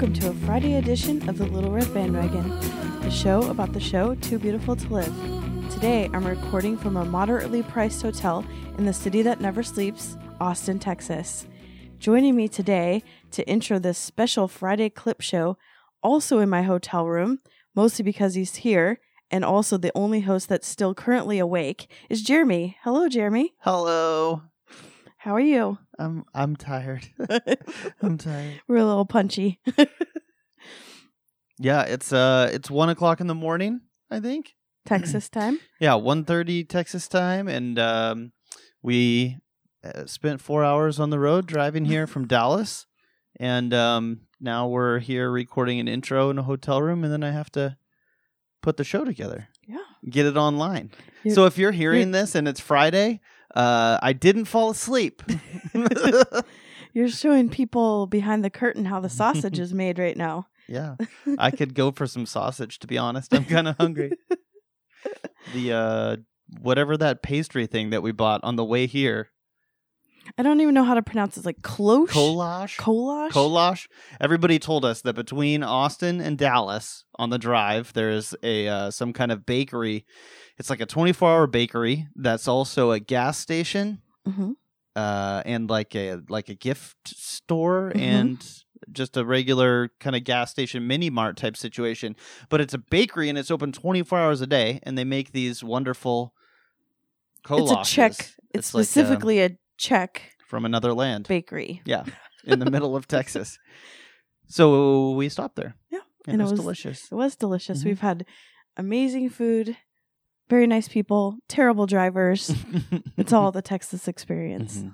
Welcome to a Friday edition of the Little Red Bandwagon, the show about the show Too Beautiful to Live. Today, I'm recording from a moderately priced hotel in the city that never sleeps, Austin, Texas. Joining me today to intro this special Friday clip show, also in my hotel room, mostly because he's here, and also the only host that's still currently awake, is Jeremy. Hello, Jeremy. Hello. How are you? I'm I'm tired. I'm tired. We're a little punchy. Yeah, it's uh it's one o'clock in the morning, I think. Texas time. Yeah, 1.30 Texas time, and um, we uh, spent four hours on the road driving here from Dallas, and um, now we're here recording an intro in a hotel room, and then I have to put the show together, Yeah. get it online. You- so if you're hearing this and it's Friday, uh, I didn't fall asleep. You're showing people behind the curtain how the sausage is made right now. Yeah, I could go for some sausage. To be honest, I'm kind of hungry. the uh, whatever that pastry thing that we bought on the way here, I don't even know how to pronounce it. Like cloche? Kolash. Kolash? Kolash. Everybody told us that between Austin and Dallas on the drive, there is a uh, some kind of bakery. It's like a 24 hour bakery that's also a gas station Mhm. uh, and like a like a gift store Mhm. and just a regular kind of gas station mini mart type situation. But it's a bakery and it's open 24 hours a day, and they make these wonderful It's a Czech. It's, like, um, specifically a Czech from another land. bakery. Yeah, in the middle of Texas. So we stopped there. Yeah, and, and it was, delicious. It was delicious. Mhm. We've had amazing food, very nice people, terrible drivers. it's all the Texas experience.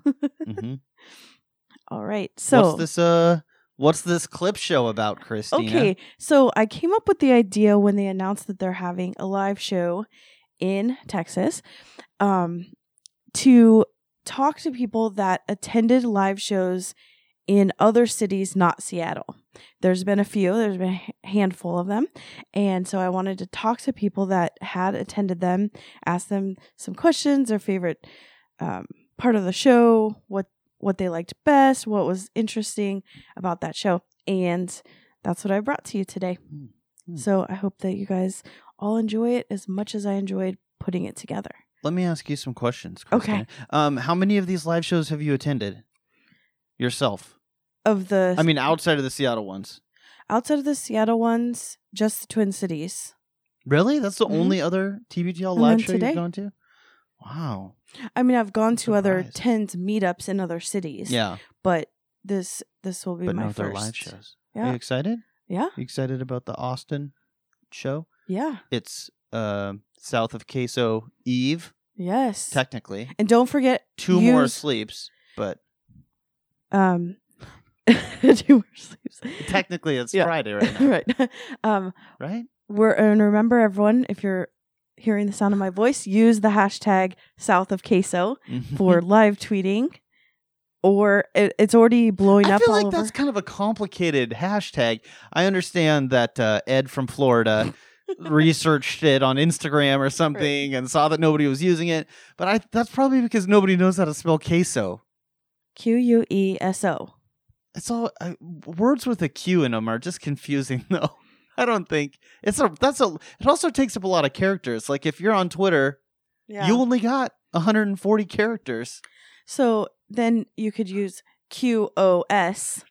Mhm. All right. So what's this? Uh, what's this clip show about, Christina? Okay, so I came up with the idea when they announced that they're having a live show in Texas um, to talk to people that attended live shows in other cities, not Seattle. There's been a few, there's been a handful of them. And so I wanted to talk to people that had attended them, ask them some questions, their favorite um, part of the show, what what they liked best, what was interesting about that show. And that's what I brought to you today. Hmm. So I hope that you guys all enjoy it as much as I enjoyed putting it together. Let me ask you some questions. Okay. Um, how many of these live shows have you attended yourself? Of the I mean, outside of the Seattle ones. outside of the Seattle ones, just the Twin Cities. Really? That's the Mhm. only other TBTL And live then show today. you've gone to? Wow. I mean, I've gone to other surprised. tens meetups in other cities. Yeah, but this this will be but my no other first. live shows. Are Yeah. you excited? Yeah, You excited about the Austin show? yeah, It's uh, south of Queso Eve, yes. technically. and don't forget Two more use, sleeps, but Um, two more sleeps. technically it's Yeah. Friday right now, right. Um, right? we're and remember everyone, if you're hearing the sound of my voice, use the hashtag South of Queso for live tweeting, or it, it's already blowing I up I feel like over. that's kind of a complicated hashtag. I understand that uh, Ed from Florida researched it on Instagram or something and saw that nobody was using it, but I that's probably because nobody knows how to spell queso. Q U E S O. It's all uh, words with a Q in them are just confusing though. I don't think it's a that's a it also takes up a lot of characters. Like if you're on Twitter, Yeah. you only got 140 characters. so then you could use Q O S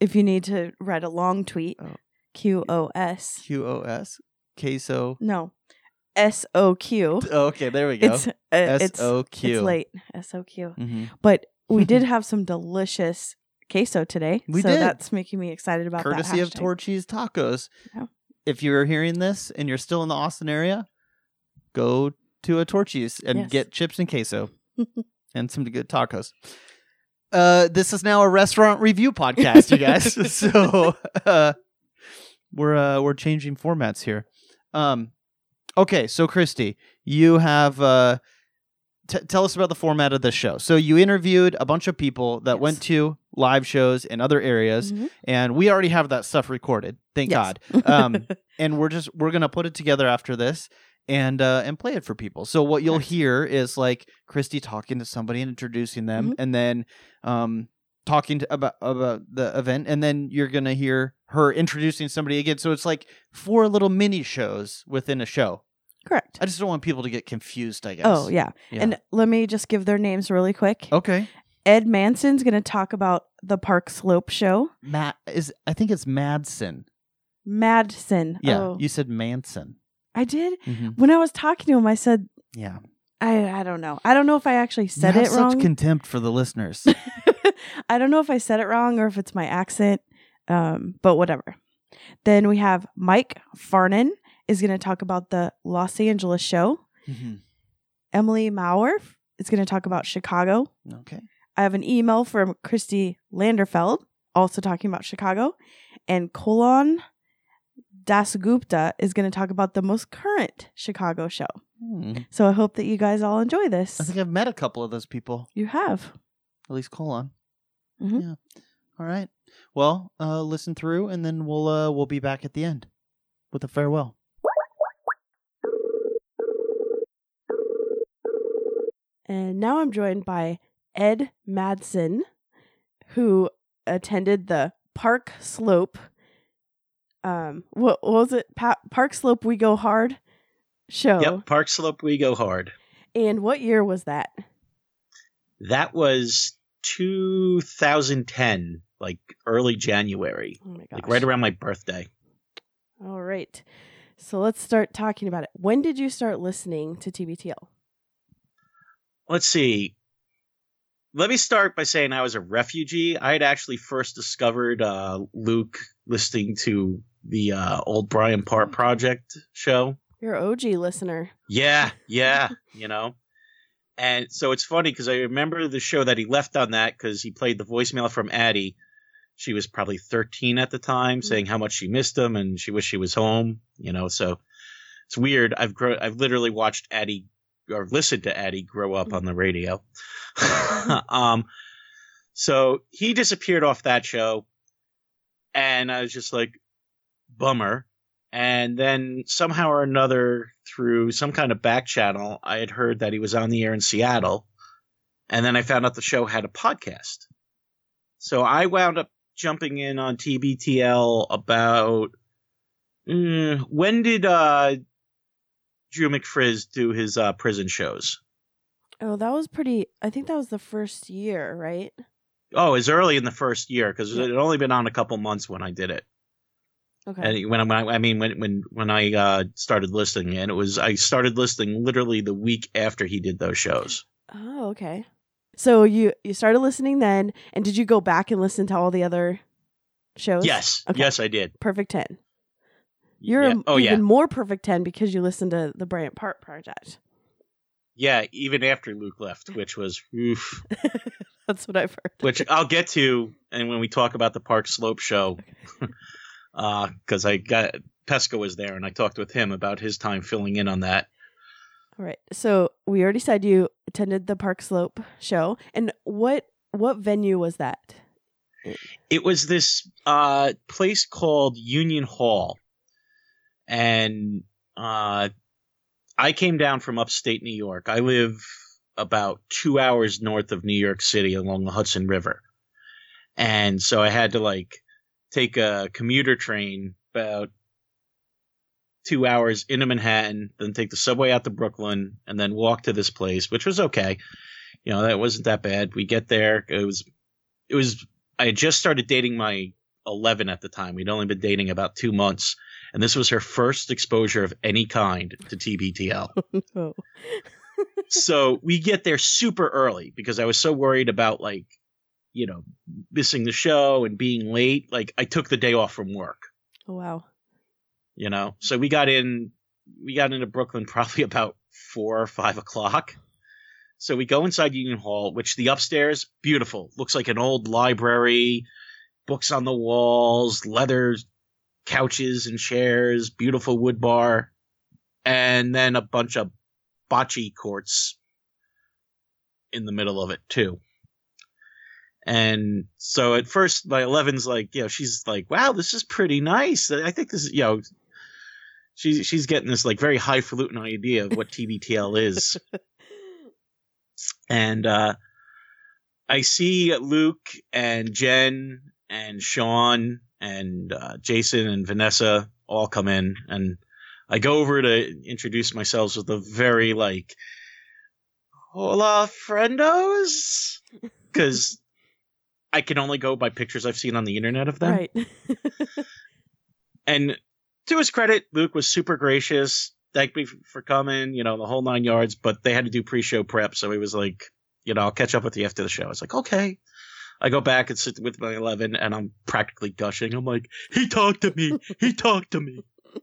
if you need to write a long tweet. Oh. Q O S. Q O S queso. No. S O Q. Oh, okay, there we go. It's uh, S O Q. it's late. S O Q. Mhm. But we did have some delicious queso today. We so did. that's making me excited about courtesy that of. Torchy's Tacos. Yeah. If you're hearing this and you're still in the Austin area, go to a Torchy's and Yes. get chips and queso and some good tacos. Uh, this is now a restaurant review podcast, you guys. so uh, we're uh, we're changing formats here. Um, okay, so Christy, you have uh, t- tell us about the format of this show. So you interviewed a bunch of people that Yes. went to live shows in other areas Mhm. and we already have that stuff recorded. Thank Yes. God. Um, and we're just we're gonna put it together after this and uh, and play it for people. So what you'll hear is like Christy talking to somebody and introducing them, Mhm. and then um, talking to, about about the event, and then you're gonna hear her introducing somebody again. So it's like four little mini shows within a show. Correct. I just don't want people to get confused. I guess. Oh, yeah. Yeah. And let me just give their names really quick. Okay. Ed Manson's going to talk about the Park Slope show. Matt is. I think it's Madsen. Madsen. Yeah. Oh, You said Manson. I did. Mm-hmm. When I was talking to him, I said, Yeah. I, I don't know. I don't know if I actually said you it such wrong. contempt for the listeners. I don't know if I said it wrong or if it's my accent, um, but whatever. Then we have Mike Farnan is going to talk about the Los Angeles show. Mhm. Emily Maurer is going to talk about Chicago. Okay. I have an email from Christy Landerfeld, also talking about Chicago. And Kolon Dasgupta is going to talk about the most current Chicago show. Hmm. So I hope that you guys all enjoy this. I think I've met a couple of those people. you have. At least colon. Mhm. Yeah. All right. Well, uh, listen through, and then we'll uh, we'll be back at the end with a farewell. And now I'm joined by Ed Madsen, who attended the Park Slope. Um, what, what was it? Pa- Park Slope We Go Hard show. Yep, Park Slope We Go Hard. And what year was that? That was 2010, like early January, Oh my gosh. like right around my birthday. All right. So let's start talking about it. When did you start listening to TBTL? Let's see. Let me start by saying I was a refugee. I had actually first discovered uh, Luke listening to the uh, old Bryant Park Project show. You're OG listener. Yeah, yeah, you know. And so it's funny because I remember the show that he left on that because he played the voicemail from Addie. She was probably 13 at the time, saying how much she missed him and she wished she was home. You know, so it's weird. I've grow- I've literally watched Addie or listened to Addie grow up on the radio. um, so he disappeared off that show, and I was just like, bummer. And then somehow or another, through some kind of back channel, I had heard that he was on the air in Seattle. And then I found out the show had a podcast. So I wound up jumping in on TBTL about mm, when did uh, Drew McFrizz do his uh, prison shows? Oh, that was pretty. I think that was the first year, right? Oh, it was early in the first year because it had only been on a couple months when I did it. Okay. And when I, I mean, when when when I uh, started listening, and it was I started listening literally the week after he did those shows. Oh, okay. So you you started listening then, and did you go back and listen to all the other shows? Yes, Okay. yes, I did. Perfect ten. You're Yeah. oh even yeah, more perfect ten because you listened to the Bryant Park Project. yeah. Even after Luke left, which was oof, That's what I've heard. which I'll get to, and when we talk about the Park Slope show, because I got Pesca was there, and I talked with him about his time filling in on that. All right. So we already said you attended the Park Slope show, and what what venue was that? it was this uh, place called Union Hall, and uh, I came down from upstate New York. I live about two hours north of New York City along the Hudson River, and so I had to like take a commuter train about two hours into Manhattan, then take the subway out to Brooklyn, and then walk to this place, which was okay. You know, that wasn't that bad. We get there. It was, it was I had just started dating my 11 at the time. We'd only been dating about two months. And this was her first exposure of any kind to TBTL. Oh. so we get there super early because I was so worried about, like, you know, missing the show and being late. Like, I took the day off from work, oh wow. you know? So we got in, we got into Brooklyn probably about four or five o'clock. So we go inside Union Hall, which the upstairs, beautiful. Looks like an old library, books on the walls, leather couches and chairs, beautiful wood bar, and then a bunch of bocce courts in the middle of it, too. And so at first, my 11's like, you know, she's like, wow, this is pretty nice. I think this is, you know, she's, she's getting this like very highfalutin idea of what TBTL is and uh, I see Luke and Jen and Sean and uh, Jason and Vanessa all come in, and I go over to introduce myself with a very like, "Hola, friendos," because I can only go by pictures I've seen on the internet of them. Right. And to his credit, Luke was super gracious. Thanked me for coming, you know, the whole nine yards. But they had to do pre-show prep, so he was like, you know, I'll catch up with you after the show. It's like, okay. I go back and sit with my eleven, and I'm practically gushing. I'm like, he talked to me. He talked to me.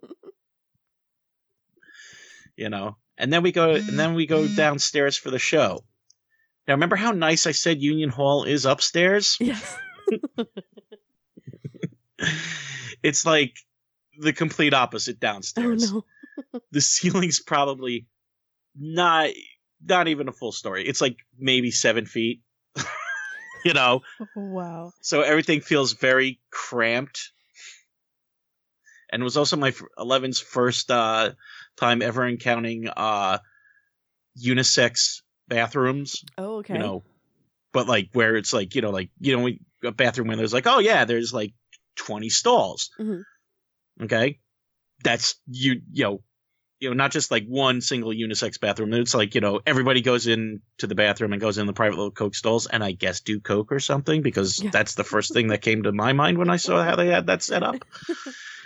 you know, and then we go, and then we go mm-hmm. downstairs for the show. Now, remember how nice I said Union Hall is upstairs? yes. it's like the complete opposite Oh downstairs. no. The ceiling's probably not not even a full story. It's like maybe seven feet. you know, Wow. so everything feels very cramped. And it was also my f- 11's first uh, time ever encountering uh, unisex bathrooms. Oh, okay. You know, but like where it's like you know, like you know, a bathroom where there's like, oh yeah, there's like 20 stalls. Mhm. Okay, that's you you know. You know, not just like one single unisex bathroom. It's like, you know, everybody goes in to the bathroom and goes in the private little Coke stalls and I guess do Coke or something because Yeah. that's the first thing that came to my mind when I saw how they had that set up.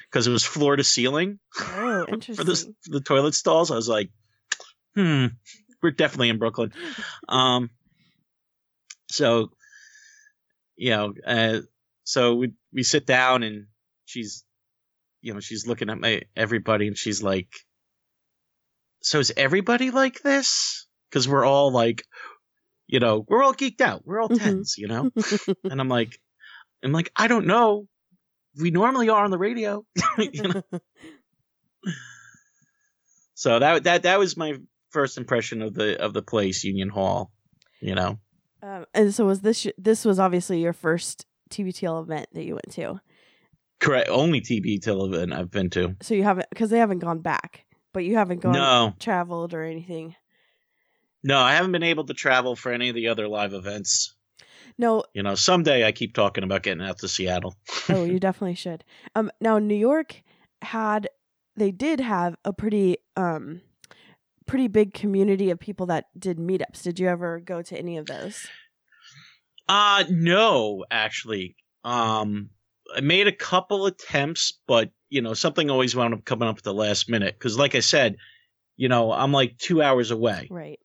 Because it was floor to ceiling oh, for interesting. the, for the toilet stalls. I was like, hmm, we're definitely in Brooklyn. Um, so, you know, uh, so we we sit down and she's, you know, she's looking at my everybody and she's like, so is everybody like this? Because we're all like, you know, we're all geeked out. We're all Mhm. tens, you know. and I'm like, I'm like, I don't know. We normally are on the radio. you know? So that that that was my first impression of the of the place, Union Hall. You know, Um, and so was this this was obviously your first TBTL event that you went to. correct. Only TBTL event I've been to. So you haven't because they haven't gone back, but you haven't gone No, traveled or anything. no, I haven't been able to travel for any of the other live events. No, You know, someday I keep talking about getting out to Seattle. oh, you definitely should. Um, now New York had they did have a pretty um pretty big community of people that did meetups. Did you ever go to any of those? Uh no, actually. Um I made a couple attempts, but you know, something always wound up coming up at the last minute. Cause like I said, you know, I'm like two hours away. Right.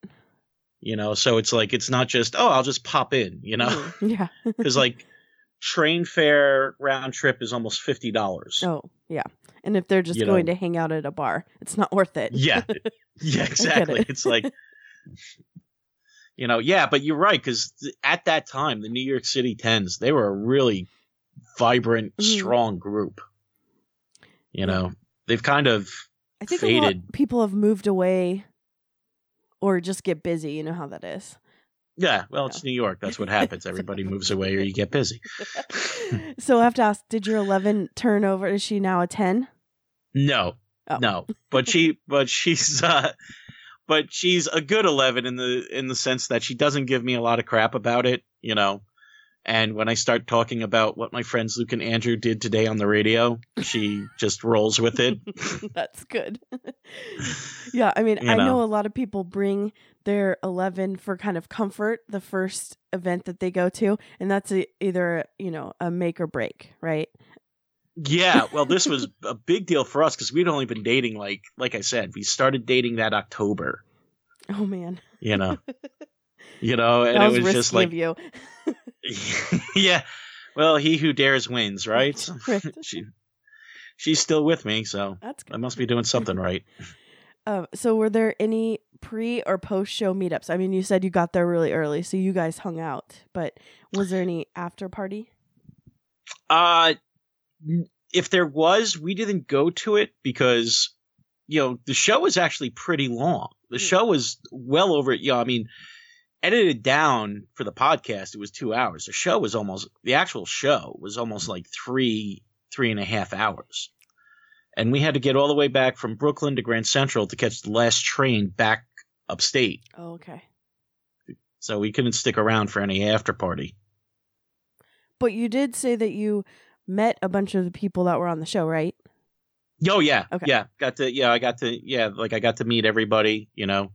You know, so it's like it's not just, oh, I'll just pop in, you know? Mhm. Yeah. Because like train fare round trip is almost fifty dollars. oh, yeah. And if they're just You going know. to hang out at a bar, it's not worth it. Yeah, yeah, exactly. it. It's like, you know, yeah, but you're right because at that time, the New York City Tens they were a really vibrant, Mhm. strong group. You know, they've kind of I think faded. people have moved away or just get busy. You know how that is. yeah. Well, it's New York. That's what happens. Everybody moves away, or you get busy. so I have to ask, did your 11 turn over? Is she now a 10? No, Oh. no, but she, but she's, uh, but she's a good eleven in the in the sense that she doesn't give me a lot of crap about it, you know. And when I start talking about what my friends Luke and Andrew did today on the radio, she just rolls with it. That's good. yeah, I mean, You I know. know. a lot of people bring their 11 for kind of comfort the first event that they go to, and that's a, either, you know, a make or break, right? Yeah, well, this was a big deal for us because we'd only been dating like, like I said, we started dating that October. Oh man. You know, you know, and that it was, was risky just like, you. yeah. Well, he who dares wins, right? She, she's still with me, so That's good. I must be doing something right. Um, so were there any pre or post show meetups? I mean, you said you got there really early, so you guys hung out, but was there any after party? Uh, if there was, we didn't go to it because, you know, the show was actually pretty long. The Hmm. show was well over, you know, I mean, edited down for the podcast, it was two hours. The show was almost, the actual show was almost like three, three and a half hours. And we had to get all the way back from Brooklyn to Grand Central to catch the last train back upstate. Oh, okay. So we couldn't stick around for any after party. But you did say that you met a bunch of the people that were on the show, right? Oh yeah, Okay. yeah. Got to yeah, I got to yeah, like I got to meet everybody. You know,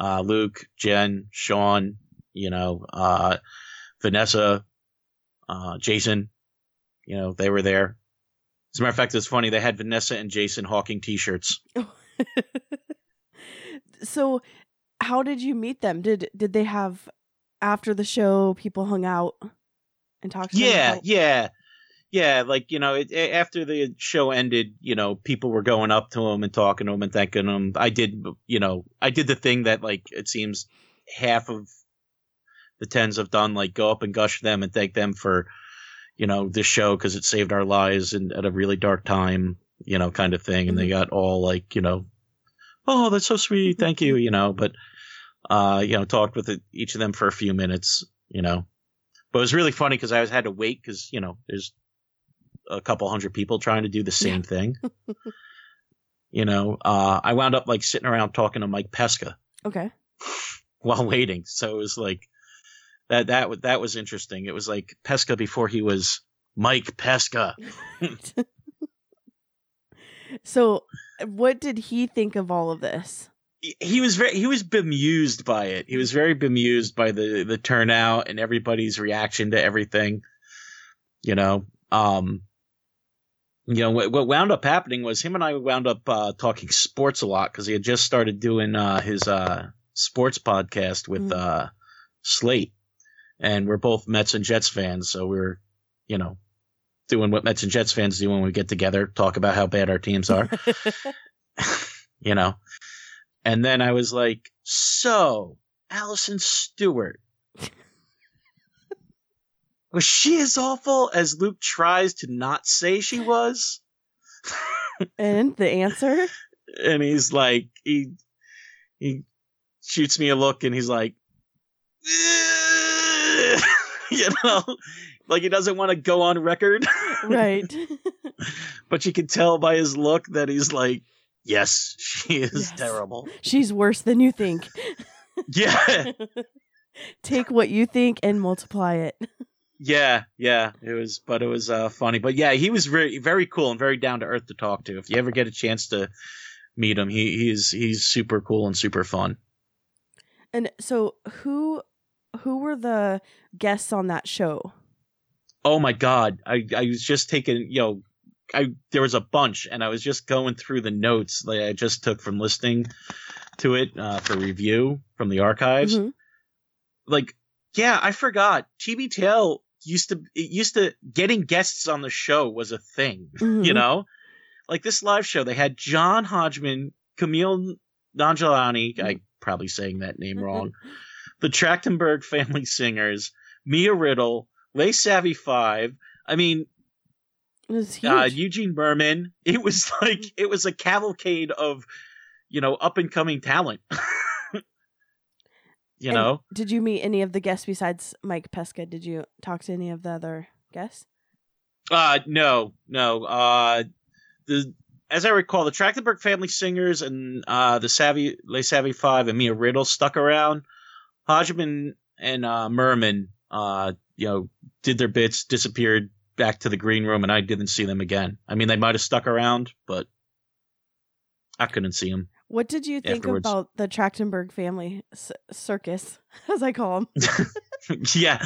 uh, Luke, Jen, Sean. You know, uh, Vanessa, uh, Jason. You know, they were there. As a matter of fact, it's funny. They had Vanessa and Jason hawking T-shirts. so, how did you meet them? Did did they have after the show people hung out and talked? To them Yeah, about- yeah, yeah. Like you know, it, after the show ended, you know, people were going up to him and talking to him and thanking him. I did, you know, I did the thing that like it seems half of the tens have done, like go up and gush them and thank them for, you know, this show because it saved our lives and at a really dark time, you know, kind of thing. And they got all like, you know, oh, that's so sweet, thank you, you know. But, uh, you know, talked with each of them for a few minutes, you know. But it was really funny because I was had to wait because you know there's a couple hundred people trying to do the same thing. you know, uh, I wound up like sitting around talking to Mike Pesca Okay. while waiting. So it was like that that that was interesting. It was like Pesca before he was Mike Pesca. so, what did he think of all of this? He- He was very he was bemused by it. He was very bemused by the the turnout and everybody's reaction to everything. You know, um, you know what, what wound up happening was him and I wound up uh, talking sports a lot because he had just started doing uh, his uh, sports podcast with Mm. uh, Slate, and we're both Mets and Jets fans, so we're you know doing what Mets and Jets fans do when we get together, talk about how bad our teams are, you know. And then I was like, so Alison Stewart. Was she as awful as Luke tries to not say she was? and the answer? and he's like he he shoots me a look and he's like you know like he doesn't want to go on record right. but you can tell by his look that he's like yes she is Yes. terrible She's worse than you think. yeah Take what you think and multiply it. Yeah yeah it was but it was uh funny but yeah he was very very cool and very down to earth to talk to if you ever get a chance to meet him he he's he's super cool and super fun And so, who who were the guests on that show? Oh my god, I I was just taking you know, I there was a bunch, and I was just going through the notes that I just took from listening to it uh, for review from the archives. Mhm. Like, yeah, I forgot. TBTL used to it used to getting guests on the show was a thing. Mhm. You know, like this live show, they had John Hodgman, Camille Nangelani. I probably saying that name wrong. the Trachtenberg Family Singers, Mia Riddle, Les Savy Fav. I mean, It was huge. uh, Eugene Mirman. It was like it was a cavalcade of, you know, up and coming talent. you And know, Did you meet any of the guests besides Mike Pesca? Did you talk to any of the other guests? uh, no, no. Uh, the as I recall, the Trachtenberg Family Singers and uh, the Savvy Les Savy Fav and Mia Riddle stuck around. Hodgman and uh, Mirman, uh, you know, did their bits, disappeared back to the green room, and I didn't see them again. I mean, they might have stuck around, but I couldn't see them. What did you think Afterwards. about the Trachtenberg family c- circus, as I call them? yeah.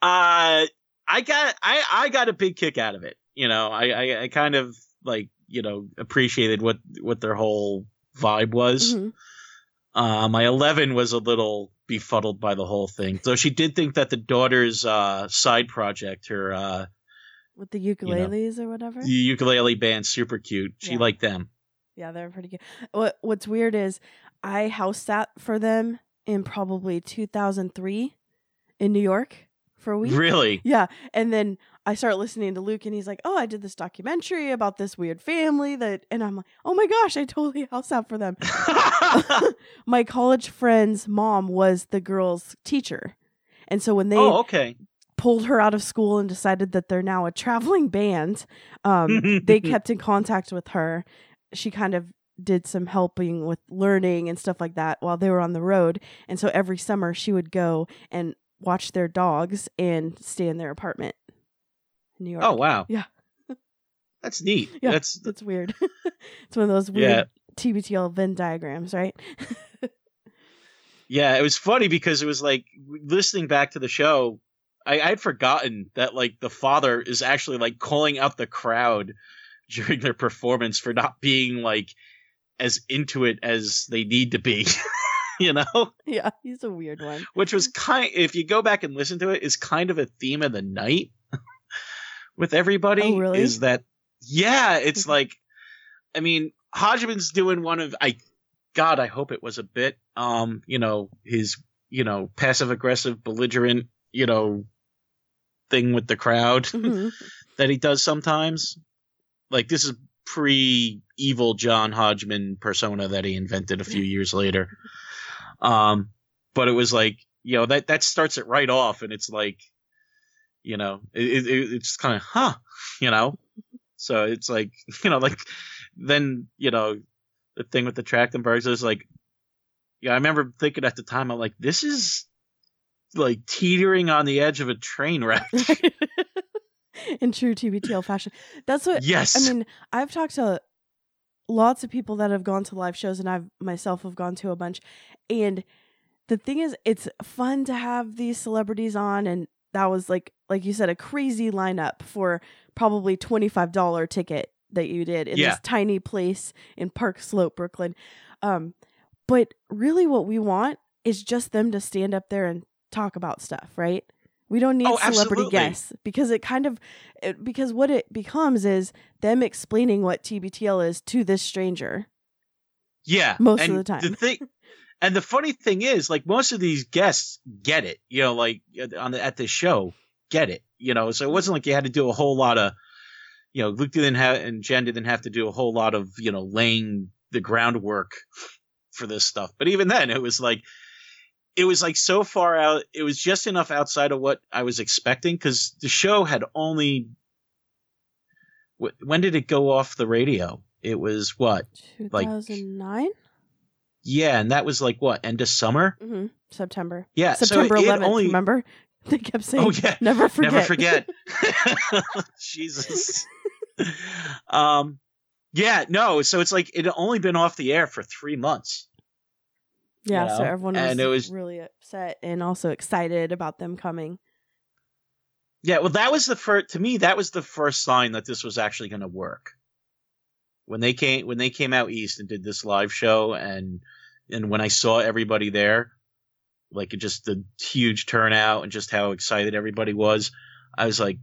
Uh I got I I got a big kick out of it. You know, I I, I kind of like, you know, appreciated what what their whole vibe was. Mhm. Uh my 11 was a little befuddled by the whole thing. So she did think that the daughter's uh side project, her uh With the ukuleles or whatever? the ukulele band super cute. She Yeah. liked them. Yeah, they're pretty good. What What's weird is I house sat for them in probably 2003 in New York for a week. Really? Yeah, and then I start listening to Luke, and he's like, "Oh, I did this documentary about this weird family that," and I'm like, "Oh my gosh, I totally house sat for them." my college friend's mom was the girl's teacher, and so when they oh, okay. pulled her out of school and decided that they're now a traveling band, um, they kept in contact with her. She kind of did some helping with learning and stuff like that while they were on the road. And so every summer she would go and watch their dogs and stay in their apartment in New York. Oh wow. Yeah. That's neat. Yeah, That's That's weird. it's one of those weird Yeah. TBTL Venn diagrams, right? yeah. It was funny because it was like listening back to the show. I, I'd forgotten that like the father is actually like calling out the crowd during their performance for not being like as into it as they need to be. you know, yeah, he's a weird one. which was kind. If you go back and listen to it, is kind of a theme of the night with everybody. Oh, really? Is that yeah? It's like, I mean, Hodgman's doing one of I. God, I hope it was a bit. Um, you know, his you know passive aggressive belligerent you know thing with the crowd Mhm. that he does sometimes. Like this is pre evil John Hodgman persona that he invented a few years later. Um, but it was like you know that that starts it right off, and it's like you know it, it, it's kind of huh, you know. So it's like you know like then you know the thing with the Trachtenbergs is like yeah I remember thinking at the time I'm like this is like teetering on the edge of a train wreck. In true TBTL fashion. That's what yes. I mean, I've talked to lots of people that have gone to live shows and I've myself have gone to a bunch. And the thing is it's fun to have these celebrities on and that was like like you said a crazy lineup for probably $25 ticket that you did in Yeah. this tiny place in Park Slope, Brooklyn. Um but really what we want is just them to stand up there and talk about stuff, right? We don't need Oh, celebrity absolutely. guests because it kind of it, because what it becomes is them explaining what TBTL is to this stranger. Yeah, Most of the time. The thing, and the funny thing is, like most of these guests get it, you know, like on the, at this show, get it, you know. So it wasn't like you had to do a whole lot of, you know, Luke didn't have and Jen didn't have to do a whole lot of, you know, laying the groundwork for this stuff. But even then, it was like, it was like so far out. It was just enough outside of what I was expecting because the show had only. wh- When did it go off the radio? It was what? Like- 2009? Yeah, and that was like what end of summer. hmm September. Yeah, September so it 11th, only- remember? They kept saying Oh yeah, never forget. never forget. Jesus. um, yeah, no. So it's like it had only been off the air for three months. Yeah, you so know? everyone was, And it was- really upset and also excited about them coming. Yeah, well, that was the first. To me, that was the first sign that this was actually going to work. When they came, when they came out east and did this live show, and and when I saw everybody there, like just the huge turnout and just how excited everybody was, I was like,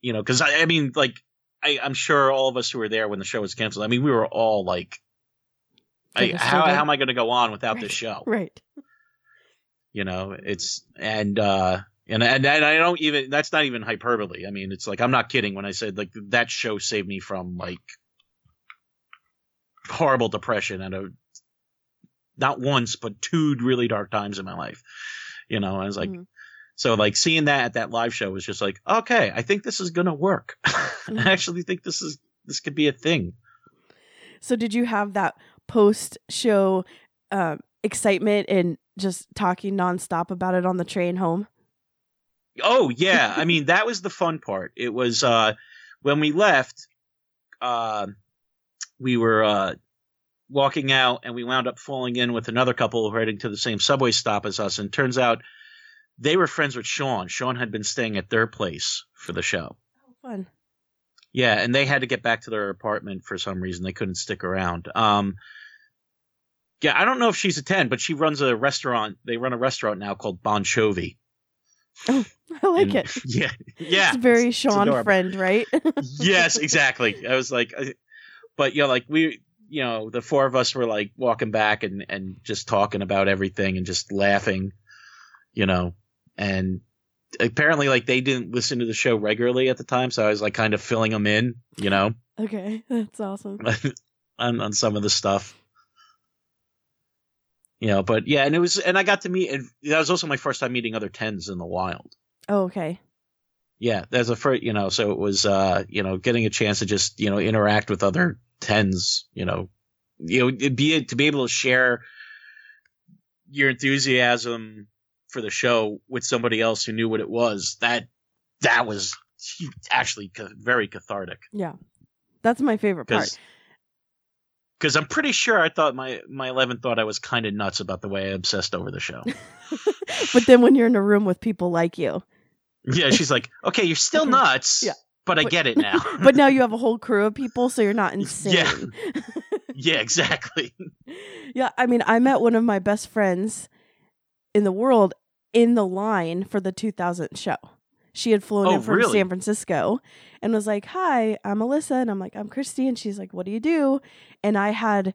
you know, because I, I mean, like, I, I'm sure all of us who were there when the show was canceled. I mean, we were all like, I, how how am I going to go on without Right. this show? Right. you know it's and uh and, and and i don't even that's not even hyperbole i mean it's like i'm not kidding when i said like that show saved me from like horrible depression and a not once but two really dark times in my life you know i was like Mhm. so like seeing that at that live show was just like okay i think this is gonna work Mhm. i actually think this is this could be a thing So did you have that post show um, excitement and just talking nonstop about it on the train home? Oh yeah, I mean that was the fun part. It was uh when we left uh we were uh walking out and we wound up falling in with another couple heading to the same subway stop as us and turns out they were friends with Sean. Sean had been staying at their place for the show. Oh, fun. Yeah, and they had to get back to their apartment for some reason. They couldn't stick around. Um yeah, I don't know if she's a 10, but she runs a restaurant. They run a restaurant now called Bon Jovi. Oh, I like And- it. Yeah. Yeah. It's very Sean adorable. friend, right? yes, exactly. I was like, I- but you know, like we, you know, the four of us were like walking back and and just talking about everything and just laughing, you know, and apparently like they didn't listen to the show regularly at the time, so I was like kind of filling them in, you know, okay, that's awesome. on on some of the stuff. You know, but yeah, and it was, and I got to meet, and that was also my first time meeting other tens in the wild. Oh, okay. yeah there's a first you know so it was uh you know getting a chance to just you know interact with other tens you know you know be to be able to share your enthusiasm for the show with somebody else who knew what it was that that was actually very cathartic Yeah. That's my favorite part. Because I'm pretty sure I thought my my eleven thought I was kind of nuts about the way I obsessed over the show. but then when you're in a room with people like you, yeah, she's like, okay, you're still nuts, Yeah. but I get it now. but now you have a whole crew of people, so you're not insane. Yeah. yeah, exactly. Yeah, I mean, I met one of my best friends in the world in the line for the 2000 show. She had flown Oh, in from really? San Francisco and was like, Hi, I'm Alyssa. And I'm like, I'm Christy. And she's like, What do you do? And I had,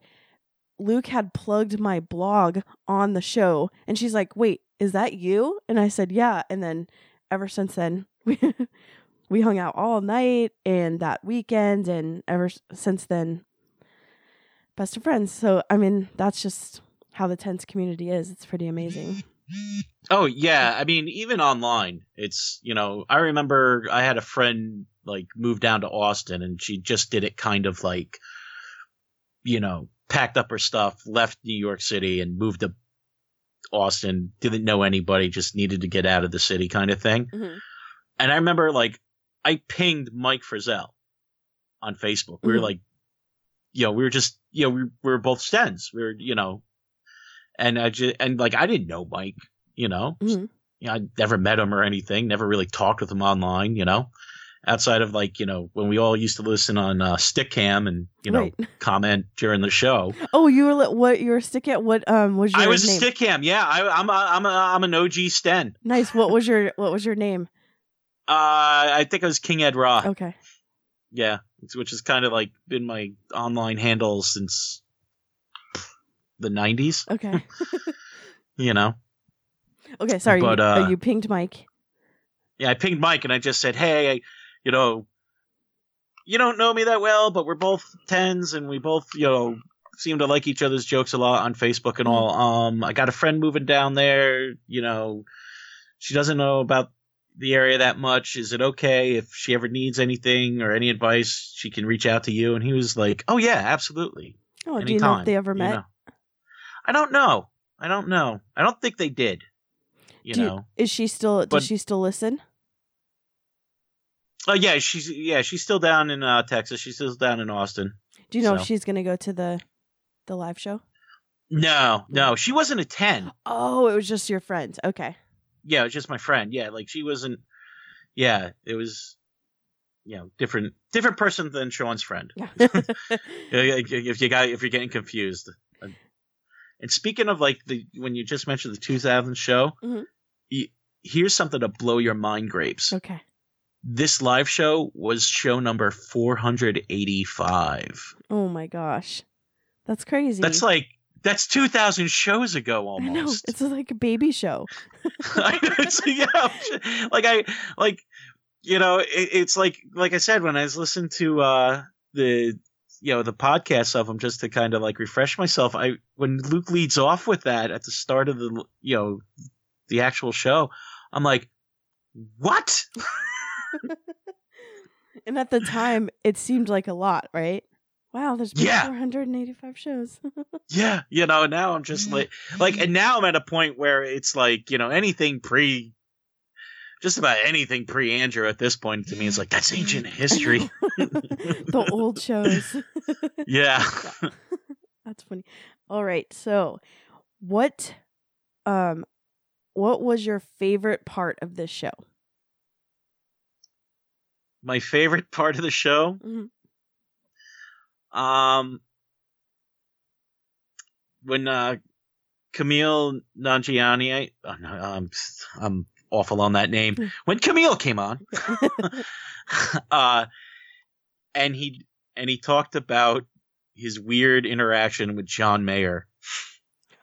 Luke had plugged my blog on the show. And she's like, Wait, is that you? And I said, Yeah. And then ever since then, we, we hung out all night and that weekend. And ever since then, best of friends. So, I mean, that's just how the tense community is. It's pretty amazing. Oh yeah, I mean even online, it's you know I remember I had a friend like move down to Austin and she just did it kind of like, you know, packed up her stuff, left New York City and moved to Austin. Didn't know anybody, just needed to get out of the city, kind of thing. Mhm. And I remember like I pinged Mike Frizzell on Facebook. We were Mhm. like, you know, we were just you know we, we were both stens. We were you know, and I just and like I didn't know Mike, you know, Mhm. you know, I never met him or anything, never really talked with him online, you know, outside of like, you know, when we all used to listen on uh, Stickam and, you know, Right. comment during the show. Oh, you were what? You were stick at what? Um, was your name? I was name? a Stickam. Yeah. I, I'm, a, I'm, a, I'm an OG Sten. Nice. What was your What was your name? Uh, I think it was King Ed Ra. Okay. Yeah. Which has kind of like been my online handle since the 90s, Okay. you know. Okay. Sorry. But, you, uh, oh, you pinged Mike. yeah, I pinged Mike and I just said, "Hey, I, you know, you don't know me that well, but we're both tens and we both, you know, seem to like each other's jokes a lot on Facebook and all. Um, I got a friend moving down there. You know, she doesn't know about the area that much. Is it okay if she ever needs anything or any advice? She can reach out to you." And he was like, "Oh yeah, absolutely." Oh, do you know if they ever you met? know. I don't know. I don't know. I don't think they did. You Do know. Is she still? But- does she still listen? Oh yeah, she's yeah, she's still down in uh, Texas. She's still down in Austin. Do you know So. if she's gonna go to the the live show? No, no, she wasn't a ten. Oh, it was just your friend. Okay. Yeah, it was just my friend. Yeah, like she wasn't. Yeah, it was. You know, different different person than Sean's friend. Yeah. If you got if you're getting confused. And speaking of like the when you just mentioned the 2000 show, Mhm. y- here's something to blow your mind, grapes. okay. This live show was show number 485. Oh my gosh, that's crazy. That's like that's 2000 shows ago I know almost. it's like a baby show. I know, it's, yeah, like I like you know it, it's like like I said when I was listening to uh the you know the podcasts of them just to kind of like refresh myself. I when Luke leads off with that at the start of the you know the actual show, I'm like, what? And at the time, it seemed like a lot, right? Wow, there's been Yeah. 485 shows. Yeah, you know. Now I'm just like like, and now I'm at a point where it's like you know anything pre. Just about anything pre Andrew at this point to me is like that's ancient history. the old shows. yeah. That's funny. All right. So, what um what was your favorite part of this show? my favorite part of the show Mhm. um when uh camille nangiani I, I'm, I'm awful on that name Mm. when camille came on uh and he and he talked about his weird interaction with john mayer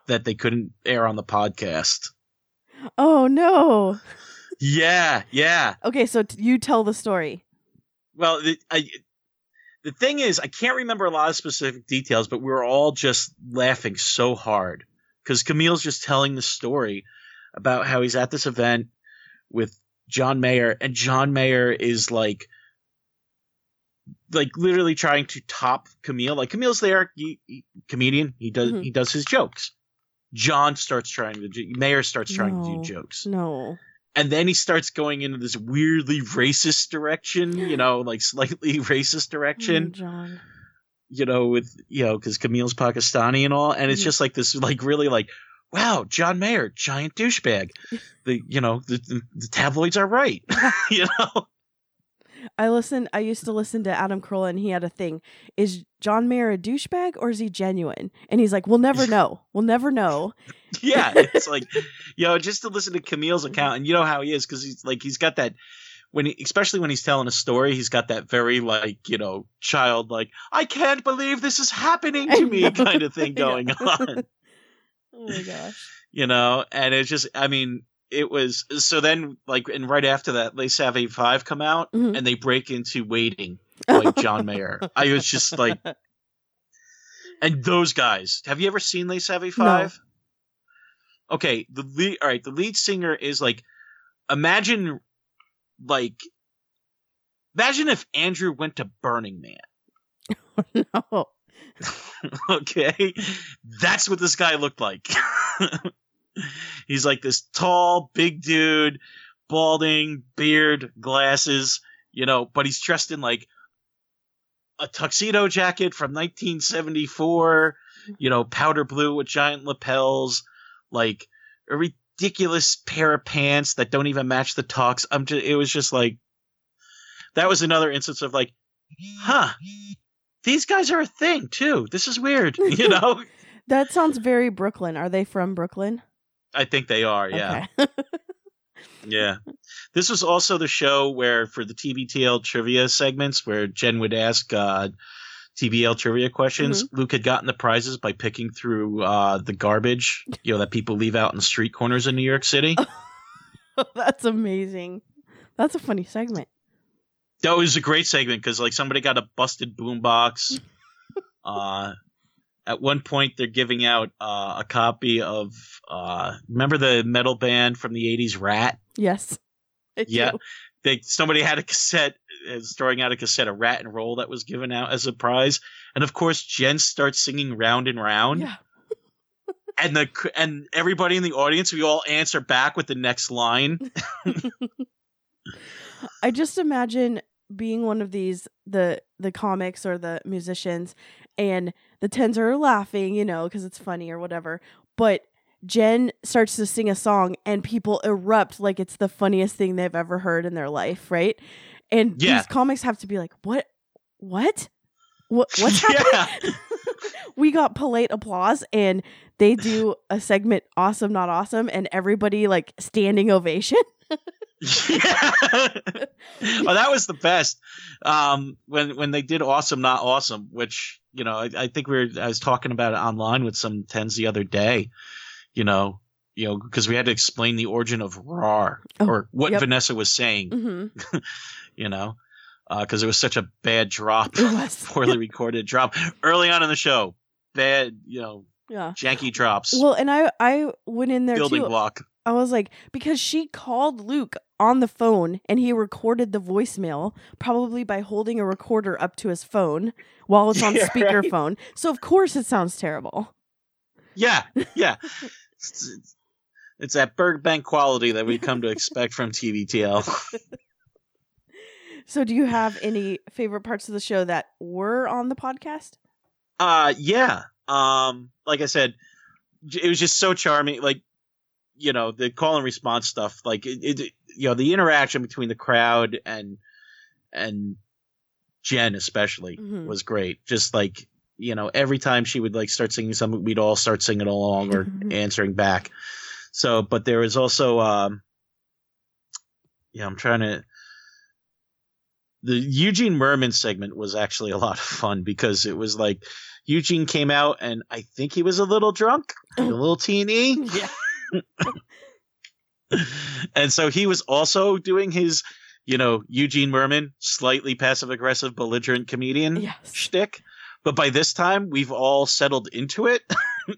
that they couldn't air on the podcast oh no. yeah yeah Okay, so t- you tell the story. Well, the, I, the thing is, I can't remember a lot of specific details, but we were all just laughing so hard because Camille's just telling the story about how he's at this event with John Mayer, and John Mayer is like, like literally trying to top Camille. Like Camille's there, he, he- comedian, he does Mhm. he does his jokes. John starts trying to, Mayer starts trying to do jokes No. and then he starts going into this weirdly racist direction, you know, like slightly racist Mm, direction, John. you know, with you know, because Camille's Pakistani and all, and it's Mhm. just like this, like really like, wow, John Mayer, giant douchebag. The you know the, the, tabloids are right, you know. I listen. I used to listen to Adam Carolla, and he had a thing: is John Mayer a douchebag or is he genuine? And he's like, "We'll never know. We'll never know." yeah, it's like, you know, just to listen to Camille's account, and you know how he is because he's like he's got that when, he, especially when he's telling a story, he's got that very like you know child like I can't believe this is happening to me kind of thing going on, Oh my gosh! you know, and it's just, I mean. It was so then, like, and right after that, they Les Savy Fav come out Mhm. and they break into Waiting like John Mayer. I was just like, and those guys. Have you ever seen Les Savy Fav? Okay, the lead. All right, the lead singer is like, imagine, like, imagine if Andrew went to Burning Man. no. okay, that's what this guy looked like. He's like this tall, big dude, balding, beard, glasses, you know, but he's dressed in like a tuxedo jacket from 1974, you know, powder blue with giant lapels, like a ridiculous pair of pants that don't even match the tux. I'm just, it was just like, that was another instance of like, huh, these guys are a thing too. This is weird, you know? That sounds very Brooklyn. Are they from Brooklyn? I think they are, yeah. Okay. Yeah. This was also the show where, for the TBTL trivia segments, where Jen would ask uh, TBL trivia questions, Luke had gotten the prizes by picking through uh, the garbage, you know, that people leave out in the street corners in New York City. That's amazing. That's a funny segment. That was a great segment because, like, somebody got a busted boombox. uh, at one point, they're giving out uh, a copy of, uh, remember the metal band from the 80s, Ratt? Yes. Yeah. do. they somebody had a cassette is throwing out a cassette of Ratt and roll that was given out as a prize and of course jen starts singing round and round Yeah. and the and everybody in the audience we all answer back with the next line I just imagine being one of these the the comics or the musicians and the tens are laughing, you know, because it's funny or whatever. But Jen starts to sing a song and people erupt like it's the funniest thing they've ever heard in their life, right? And Yeah. these comics have to be like, "What? What? What what's happening?" yeah we got polite applause and they do a segment awesome not awesome and everybody like standing ovation. Yeah. well, that was the best. Um, when when they did awesome, not awesome, which you know, I, I think we were. I was talking about it online with some tens the other day. You know, you know, because we had to explain the origin of "rar" Oh, or what yep. Vanessa was saying. hmm You know, because it was such a bad drop, poorly recorded drop early on in the show. Bad, you know, Yeah. janky drops. Well, and I I went in there building too. block. I was like because she called Luke on the phone and he recorded the voicemail probably by holding a recorder up to his phone while it's on Yeah, right. speakerphone. So of course it sounds terrible. Yeah, yeah. it's, it's- it's that Burbank quality that we come to expect from TBTL. So do you have any favorite parts of the show that were on the podcast? Uh, yeah. Um, like I said, it was just so charming. Like, you know, the call and response stuff. Like, it, it you know, the interaction between the crowd and and Jen especially Mhm. was great. Just like you know, every time she would like start singing something, we'd all start singing along or Mhm. answering back. So, but there was also, um, yeah, I'm trying to. The Eugene Mirman segment was actually a lot of fun because it was like Eugene came out and I think he was a little drunk, a little teeny. Yeah. and so he was also doing his, you know, Eugene Mirman, slightly passive aggressive, belligerent comedian Yes. shtick. But by this time, we've all settled into it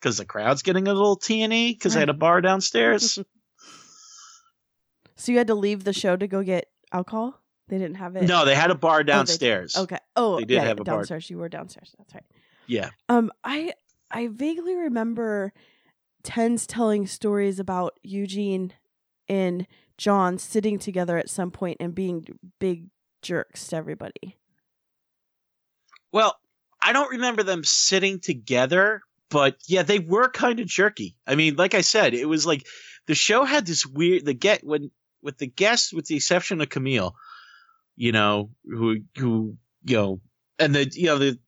because the crowd's getting a little teeny because I had a bar downstairs. So you had to leave the show to go get alcohol? They didn't have it. no, they had a bar downstairs. Okay. Oh, They did yeah, have a bar. downstairs. You were downstairs. That's right. Yeah. Um, I I vaguely remember Tens telling stories about Eugene and John sitting together at some point and being big jerks to everybody. Well, I don't remember them sitting together, but yeah, they were kind of jerky. I mean, like I said, it was like the show had this weird the get when with the guests, with the exception of Camille, you know, who who you know, and the you know the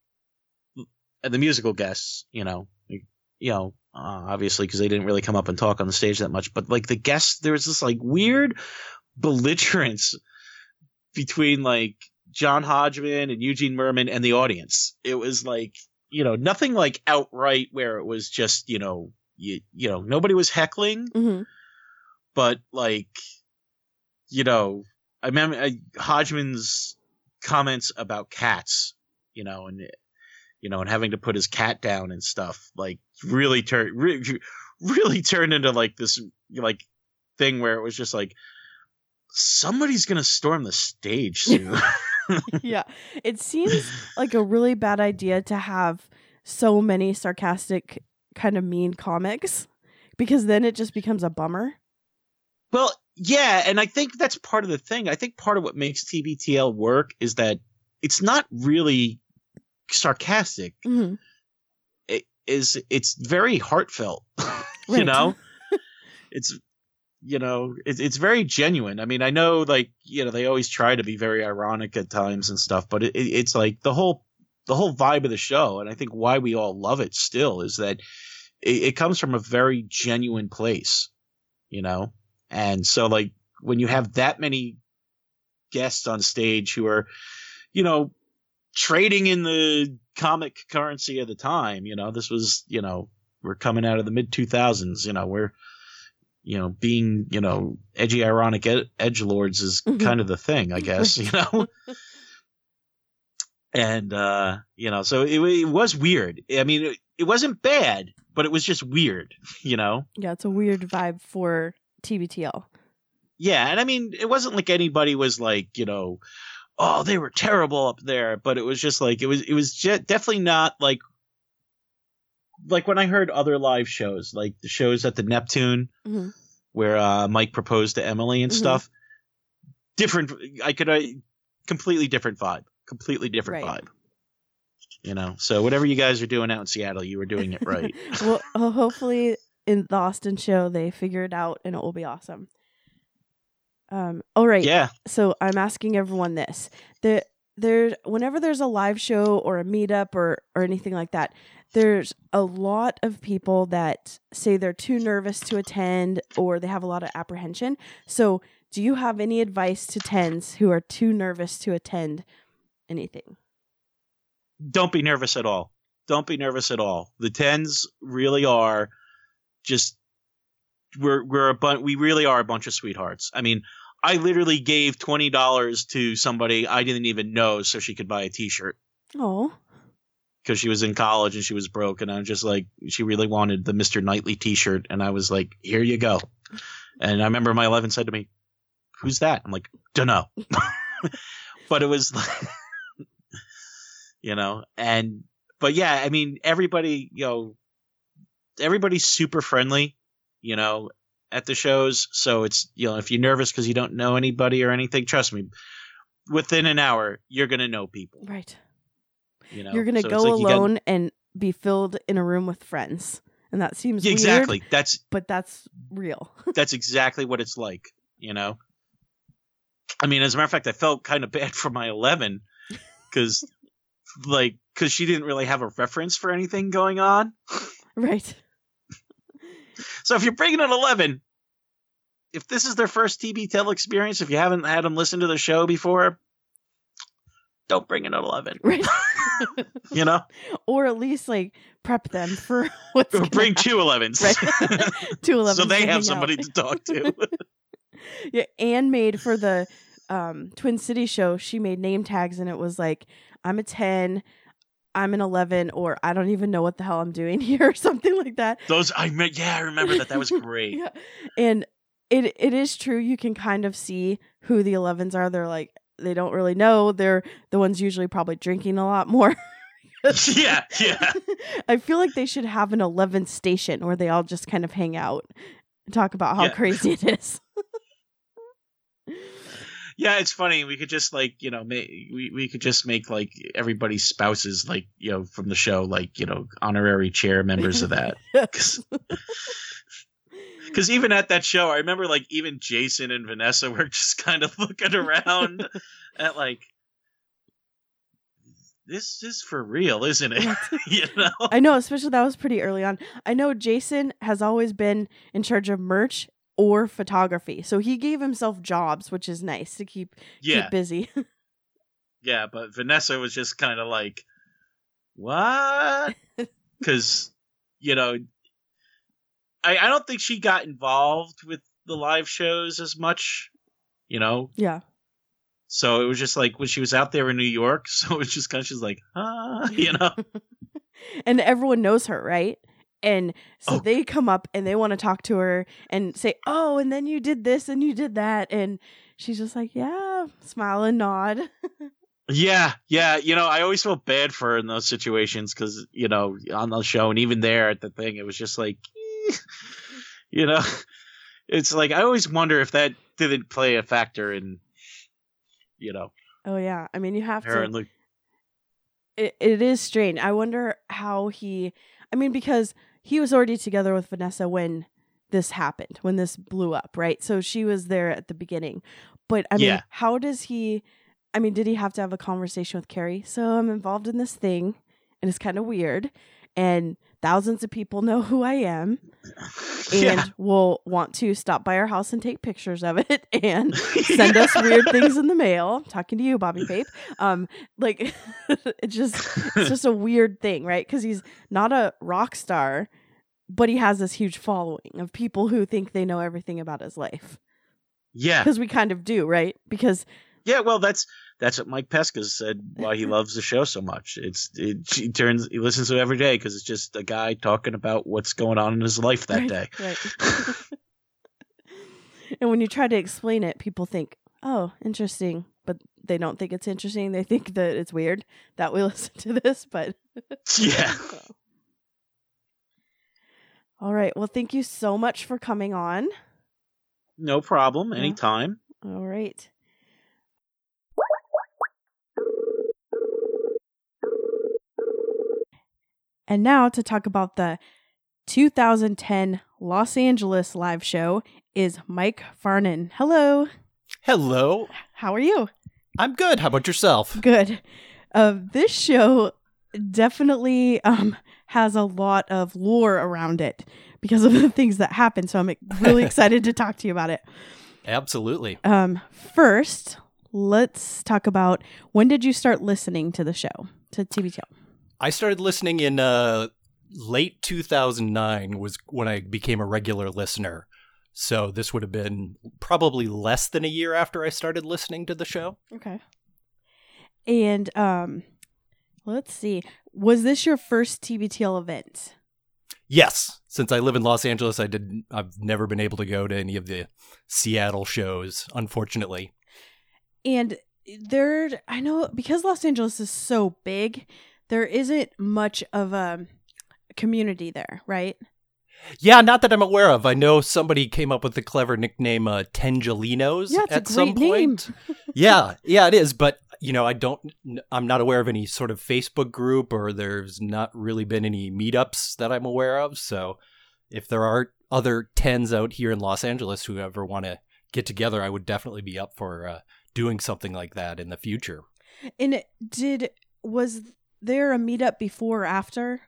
and the musical guests, you know, you know, uh, obviously because they didn't really come up and talk on the stage that much, but like the guests, there was this like weird belligerence between like John Hodgman and Eugene Mirman and the audience. It was like you know nothing like outright where it was just you know you you know nobody was heckling, hmm but like you know I remember Hodgman's comments about cats, you know, and you know, and having to put his cat down and stuff, like really turned re- really turned into like this like thing where it was just like somebody's gonna storm the stage soon. yeah. It seems like a really bad idea to have so many sarcastic, kind of mean comics because then it just becomes a bummer. well, yeah, and I think that's part of the thing. I think part of what makes TBTL work is that it's not really sarcastic. hmm It is it's very heartfelt. you know it's you know it, it's very genuine i mean i know like you know they always try to be very ironic at times and stuff but it, it, it's like the whole the whole vibe of the show and i think why we all love it still is that it, it comes from a very genuine place you know and so like when you have that many guests on stage who are you know trading in the comic currency of the time you know this was you know we're coming out of the mid 2000s you know we're you know being you know edgy ironic ed- edge lords is Mhm. kind of the thing i guess you know and uh you know so it, it was weird i mean it, it wasn't bad but it was just weird you know Yeah, it's a weird vibe for TBTL. yeah and i mean it wasn't like anybody was like you know oh they were terrible up there but it was just like it was it was definitely not like like when i heard other live shows like the shows at the neptune Mhm. where uh mike proposed to emily and Mhm. stuff different i could uh, completely different vibe completely different Right. vibe you know so whatever you guys are doing out in seattle you were doing it right well, hopefully in the Austin show they figure it out and it will be awesome. Um. All right. yeah So I'm asking everyone this: the there, whenever there's a live show or a meetup or or anything like that, there's a lot of people that say they're too nervous to attend or they have a lot of apprehension. So, do you have any advice to tens who are too nervous to attend anything? don't be nervous at all. Don't be nervous at all. The tens really are just we're we're a bunch. We really are a bunch of sweethearts. I mean, I literally gave twenty dollars to somebody I didn't even know so she could buy a T-shirt Oh, because she was in college and she was broke, and I'm just like, she really wanted the Mister Knightley T-shirt, and I was like, here you go. And I remember my eleven said to me, "Who's that?" I'm like, "Dunno." but it was like, you know, and but yeah, I mean, everybody, you know, everybody's super friendly, you know, at the shows. So it's you know, if you're nervous because you don't know anybody or anything, trust me, within an hour you're gonna know people. right. You know, You're gonna So go like you got- alone and be filled in a room with friends, and that seems Yeah, weird, exactly. That's but that's real. that's exactly what it's like, you know. I mean, as a matter of fact, I felt kind of bad for my eleven because, like, because she didn't really have a reference for anything going on. right. So if you're bringing an eleven, if this is their first TBTL experience, if you haven't had them listen to the show before, don't bring an eleven. Right. You know, or at least like prep them for what's or bring happen. two 11s. Right. Two 11s so they have out. somebody to talk to. yeah, Anne made for the um, Twin City show. She made name tags, and it was like, "I'm a ten, I'm an eleven, or I don't even know what the hell I'm doing here," or something like that. Those I me- yeah, I remember that. That was great. Yeah, and it it is true. You can kind of see who the 11s are. They're like they don't really know. They're the ones usually probably drinking a lot more. yeah, yeah. I feel like they should have an 11 station where they all just kind of hang out and talk about how Yeah. crazy it is. Yeah, it's funny. We could just like you know, make, we we could just make like everybody's spouses like you know from the show like you know honorary chair members of that. Because even at that show, I remember like even Jason and Vanessa were just kind of looking around at like. This is for real, isn't it? you know. I know, especially that was pretty early on. I know Jason has always been in charge of merch or photography, so he gave himself jobs, which is nice to keep Yeah, keep busy. yeah, but Vanessa was just kind of like, "What?" Because you know, I I don't think she got involved with the live shows as much. You know, yeah, so it was just like when she was out there in New York. So it was just kind of she's like, ah, you know, and everyone knows her, right? And so Oh. they come up and they want to talk to her and say, "Oh, and then you did this and you did that," and she's just like, "Yeah," smile and nod. yeah, yeah. You know, I always felt bad for her in those situations because you know on the show and even there at the thing, it was just like, you know, it's like I always wonder if that didn't play a factor in, you know, Oh yeah, I mean you have to. it, it is strange. I wonder how he. I mean, because he was already together with Vanessa when this happened, when this blew up, right? So she was there at the beginning. But I mean, Yeah. how does he? I mean, did he have to have a conversation with Carrie? So I'm involved in this thing, and it's kind of weird, and thousands of people know who I am, and yeah. will want to stop by our house and take pictures of it, and send us weird things in the mail. talking to you, Bobby Pape. Um, like it's just it's just a weird thing, right? Because he's not a rock star, but he has this huge following of people who think they know everything about his life. yeah, Because we kind of do, right? Because yeah. Well, that's that's what Mike Pesca said. Why he loves the show so much. It's it, he turns he listens to it every day because it's just a guy talking about what's going on in his life that right, day. right. and when you try to explain it, people think, "Oh, interesting," but they don't think it's interesting. They think that it's weird that we listen to this, but Yeah. All right. Well, thank you so much for coming on. No problem. Yeah. Anytime. All right. And now to talk about the 2010 Los Angeles live show is Mike Farnan. Hello. Hello. How are you? I'm good. How about yourself? Good. Uh, this show definitely um, has a lot of lore around it because of the things that happened. So I'm really excited to talk to you about it. Absolutely. Um, first, let's talk about when did you start listening to the show to TBTL? I started listening in uh, late 2009 was when I became a regular listener. So this would have been probably less than a year after I started listening to the show. Okay. And um, let's see, was this your first TBTL event? Yes, since I live in Los Angeles, I did. I've never been able to go to any of the Seattle shows, unfortunately. And there, I know because Los Angeles is so big, there isn't much of a community there, right? Yeah, not that I'm aware of. I know somebody came up with the clever nickname uh, Tangelinos Yeah, it's a at some great name. point. yeah, yeah, it is. But you know, I don't. I'm not aware of any sort of Facebook group, or there's not really been any meetups that I'm aware of. So, if there are other tens out here in Los Angeles who ever want to get together, I would definitely be up for uh, doing something like that in the future. And did was there a meetup before or after?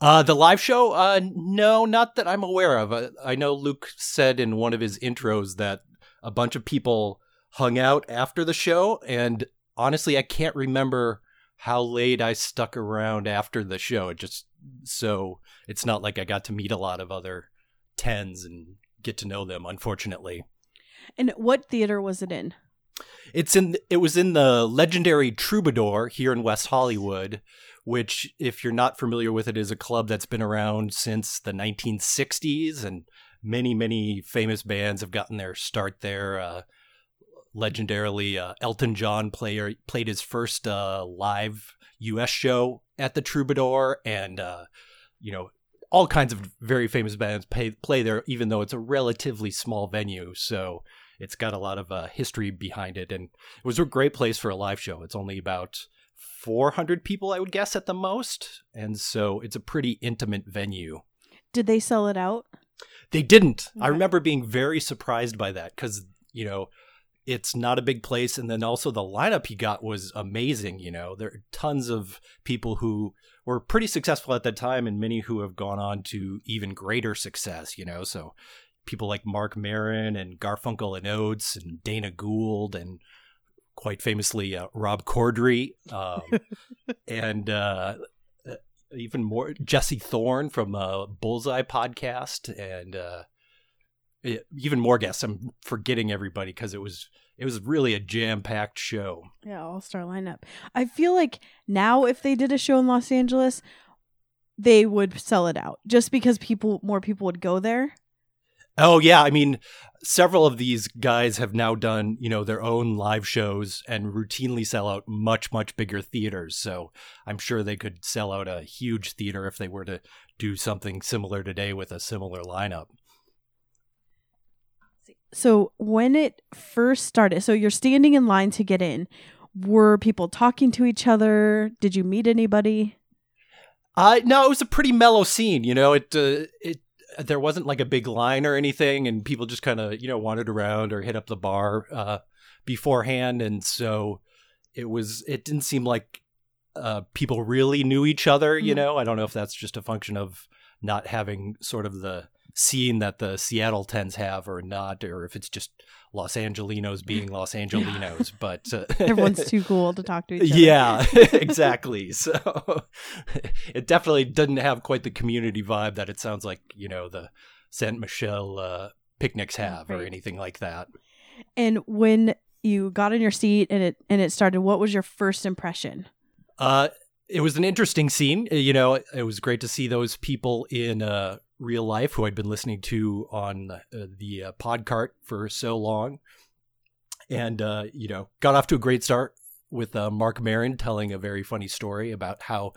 Uh, the live show? Uh, no, not that I'm aware of. Uh, I know Luke said in one of his intros that a bunch of people hung out after the show, and honestly, I can't remember how late I stuck around after the show. It just so it's not like I got to meet a lot of other tens and get to know them. Unfortunately, And what theater was it in? It's in it was in the legendary Troubadour here in West Hollywood, which if you're not familiar with it is a club that's been around since the 1960s and many many famous bands have gotten their start there. Uh, legendarily, uh, Elton John player played his first uh, live U.S. show at the Troubadour, and uh, you know all kinds of very famous bands pay, play there, even though it's a relatively small venue. So it's got a lot of uh, history behind it, and it was a great place for a live show. It's only about 400 people, I would guess, at the most, and so it's a pretty intimate venue. Did they sell it out? They didn't. I remember being very surprised by that because you know it's not a big place, and then also the lineup he got was amazing. You know, there are tons of people who were pretty successful at that time, and many who have gone on to even greater success. You know, so people like Mark Maron and Garfunkel and Oates and Dana Gould and quite famously uh, Rob Corddry um, and uh, uh, even more Jesse Thorn from uh, Bullseye podcast and uh, even more guests. I'm forgetting everybody because it was it was really a jam packed show. Yeah, all star lineup. I feel like now if they did a show in Los Angeles, they would sell it out just because people more people would go there. Oh yeah, I mean, several of these guys have now done you know their own live shows and routinely sell out much much bigger theaters. So I'm sure they could sell out a huge theater if they were to do something similar today with a similar lineup. So when it first started, so you're standing in line to get in. Were people talking to each other? Did you meet anybody? Uh no, it was a pretty mellow scene. You know, it uh, it there wasn't like a big line or anything, and people just kind of you know wandered around or hit up the bar uh, beforehand, and so it was. It didn't seem like uh, people really knew each other. You Mhm. know, I don't know if that's just a function of not having sort of the scene that the Seattle tens have or not, or if it's just Los Angelinos being Los Angelinos. But uh, Everyone's too cool to talk to each other. yeah, exactly. So it definitely doesn't have quite the community vibe that it sounds like, you know, the Saint Michel uh, picnics have or anything like that. And when you got in your seat and it and it started, what was your first impression? Uh, it was an interesting scene. You know, it was great to see those people in uh, real life who I'd been listening to on uh, the uh, Podcart for so long. And, uh, you know, got off to a great start with uh, Mark Maron telling a very funny story about how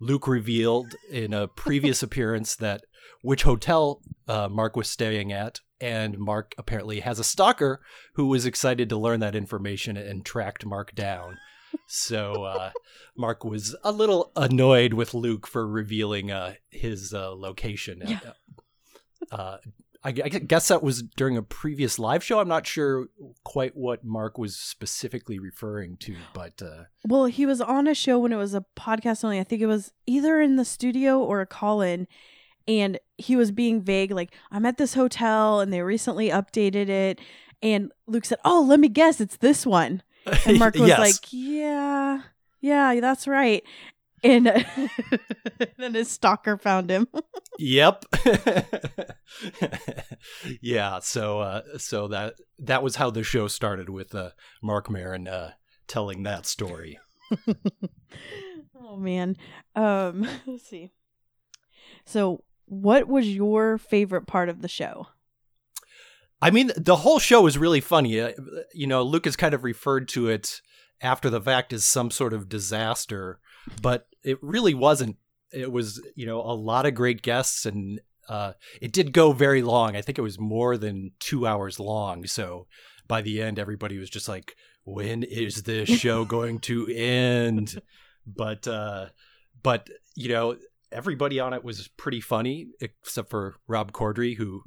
Luke revealed in a previous appearance that which hotel uh, Mark was staying at. And Mark apparently has a stalker who was excited to learn that information and tracked Mark down. So uh, Mark was a little annoyed with Luke for revealing uh, his uh, location. Yeah. Uh, I, I guess that was during a previous live show. I'm not sure quite what Mark was specifically referring to, but uh, Well, he was on a show when it was a podcast only. I think it was either in the studio or a call in. And he was being vague, like, I'm at this hotel and they recently updated it. And Luke said, Oh, let me guess, it's this one. And Mark was Yes. like, Yeah, yeah, that's right. And then his stalker found him. Yep. yeah. So, uh, so that that was how the show started with uh, Mark Maron uh, telling that story. oh man. Um, let's see. So, what was your favorite part of the show? I mean, the whole show is really funny. Uh, you know, Luke has kind of referred to it after the fact as some sort of disaster, but it really wasn't. It was, you know, a lot of great guests, and uh, it did go very long. I think it was more than two hours long. So by the end, everybody was just like, "When is this show going to end?" But, uh, but you know, everybody on it was pretty funny, except for Rob Corddry, who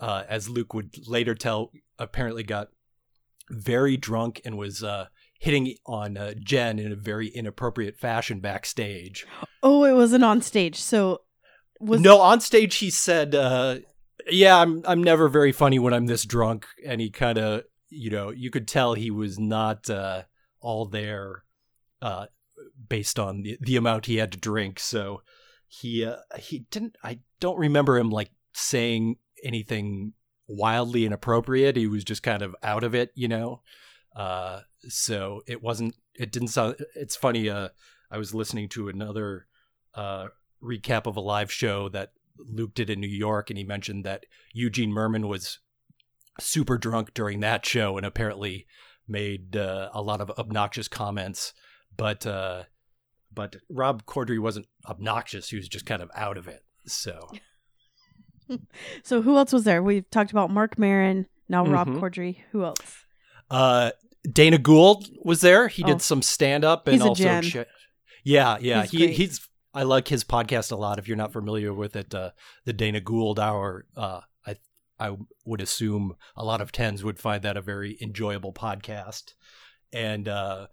uh, as Luke would later tell, apparently got very drunk and was uh, hitting on uh, Jen in a very inappropriate fashion backstage. Oh, it wasn't on stage. So, was no, on stage he said, uh, "Yeah, I'm I'm never very funny when I'm this drunk," and he kind of, you know, you could tell he was not uh, all there, uh, based on the the amount he had to drink. So he uh, he didn't. I don't remember him like saying anything wildly inappropriate. He was just kind of out of it, you know. Uh, so it wasn't. It didn't sound. It's funny. Uh, I was listening to another uh, recap of a live show that Luke did in New York, and he mentioned that Eugene Mirman was super drunk during that show, and apparently made uh, a lot of obnoxious comments. But uh, but Rob Corddry wasn't obnoxious; he was just kind of out of it. So so who else was there? We've talked about Mark Maron, Now Rob Mhm. Corddry. Who else? Uh, Dana Gould was there. He Oh. did some stand up and also yeah, yeah. He's he great. he's I like his podcast a lot. If you're not familiar with it, uh, the Dana Gould Hour. Uh, I I would assume a lot of tens would find that a very enjoyable podcast. And uh,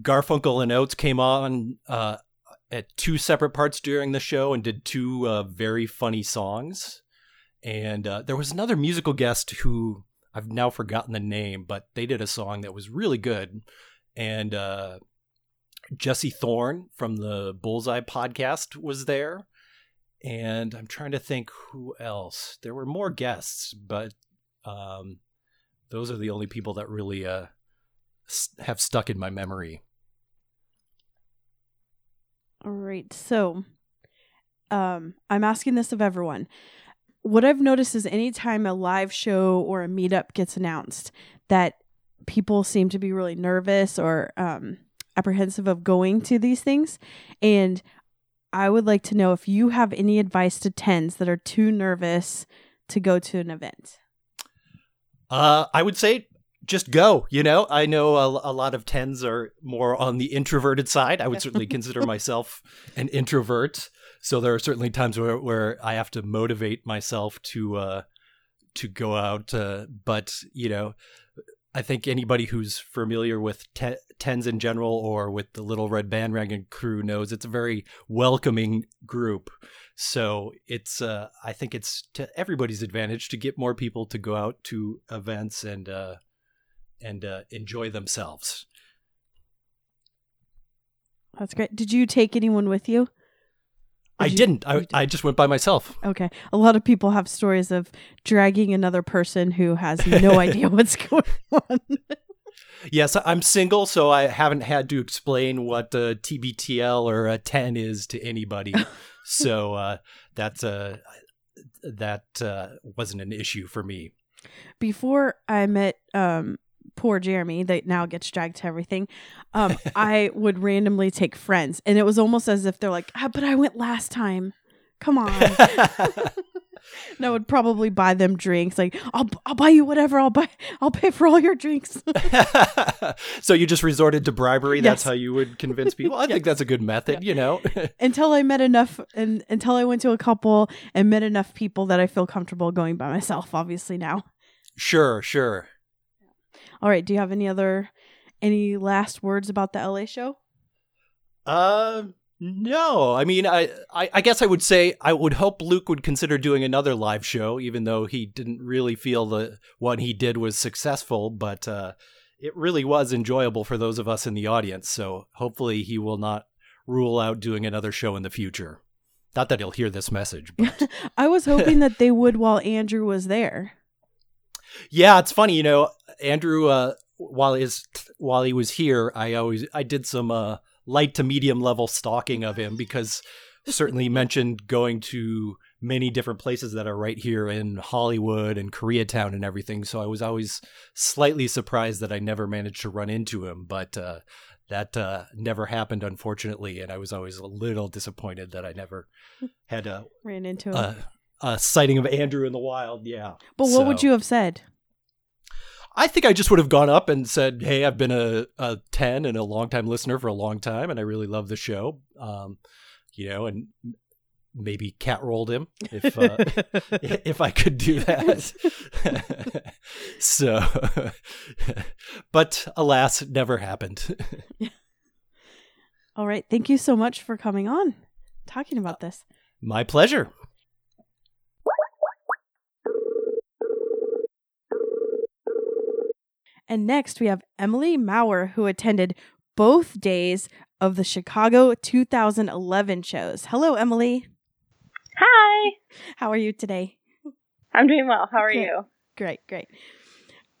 Garfunkel and Oates came on uh, at two separate parts during the show and did two uh, very funny songs. And uh, there was another musical guest who I've now forgotten the name, but they did a song that was really good. And uh, Jesse Thorn from the Bullseye podcast was there. And I'm trying to think who else. There were more guests, but um, those are the only people that really uh, have stuck in my memory. All right. So, um, I'm asking this of everyone. What I've noticed is anytime a live show or a meetup gets announced, that people seem to be really nervous or um, apprehensive of going to these things. And I would like to know if you have any advice to tens that are too nervous to go to an event. Uh, I would say just go. You know, I know a, a lot of tens are more on the introverted side. I would certainly consider myself an introvert. So there are certainly times where, where I have to motivate myself to uh, to go out. Uh, but you know, I think anybody who's familiar with te- tens in general or with the Little Red Bandwagon crew knows it's a very welcoming group. So it's uh, I think it's to everybody's advantage to get more people to go out to events and uh, and uh, enjoy themselves. That's great. Did you take anyone with you? I you- didn't. I, did- I just went by myself. Okay. A lot of people have stories of dragging another person who has no idea what's going on. Yes, I'm single, so I haven't had to explain what a TBTL or a 10 is to anybody. so uh, that's a, that uh, wasn't an issue for me. Before I met um poor Jeremy that now gets dragged to everything, um, I would randomly take friends and it was almost as if they're like, ah, but I went last time. Come on. and I would probably buy them drinks. Like, I'll I'll buy you whatever. I'll buy I'll pay for all your drinks. so you just resorted to bribery. That's how you would convince people. I think that's a good method. You know. until I met enough and until I went to a couple and met enough people that I feel comfortable going by myself, obviously now. sure, sure. All right. Do you have any other any last words about the LA show? Uh, no. I mean, I, I, I guess I would say I would hope Luke would consider doing another live show, even though he didn't really feel the one he did was successful. But uh, it really was enjoyable for those of us in the audience. So hopefully he will not rule out doing another show in the future. Not that he'll hear this message, but I was hoping that they would while Andrew was there. Yeah, it's funny, you know, Andrew uh while his while he was here, I always I did some uh light to medium level stalking of him because certainly mentioned going to many different places that are right here in Hollywood and Koreatown and everything. So I was always slightly surprised that I never managed to run into him, but uh that uh, never happened, unfortunately, and I was always a little disappointed that I never had a, Ran into him. A, sighting of Andrew in the wild. Yeah, but what would you have said? I think I just would have gone up and said, "Hey, I've been a, a ten and a longtime listener for a long time, and I really love the show." Um, you know, and maybe cat rolled him if uh, if I could do that. so, but alas, it never happened. All right. Thank you so much for coming on, talking about this. My pleasure. And next we have Emily Maurer, who attended both days of the Chicago 2011 shows. Hello, Emily. Hi. How are you today? I'm doing well. How are Good. you? Great, great.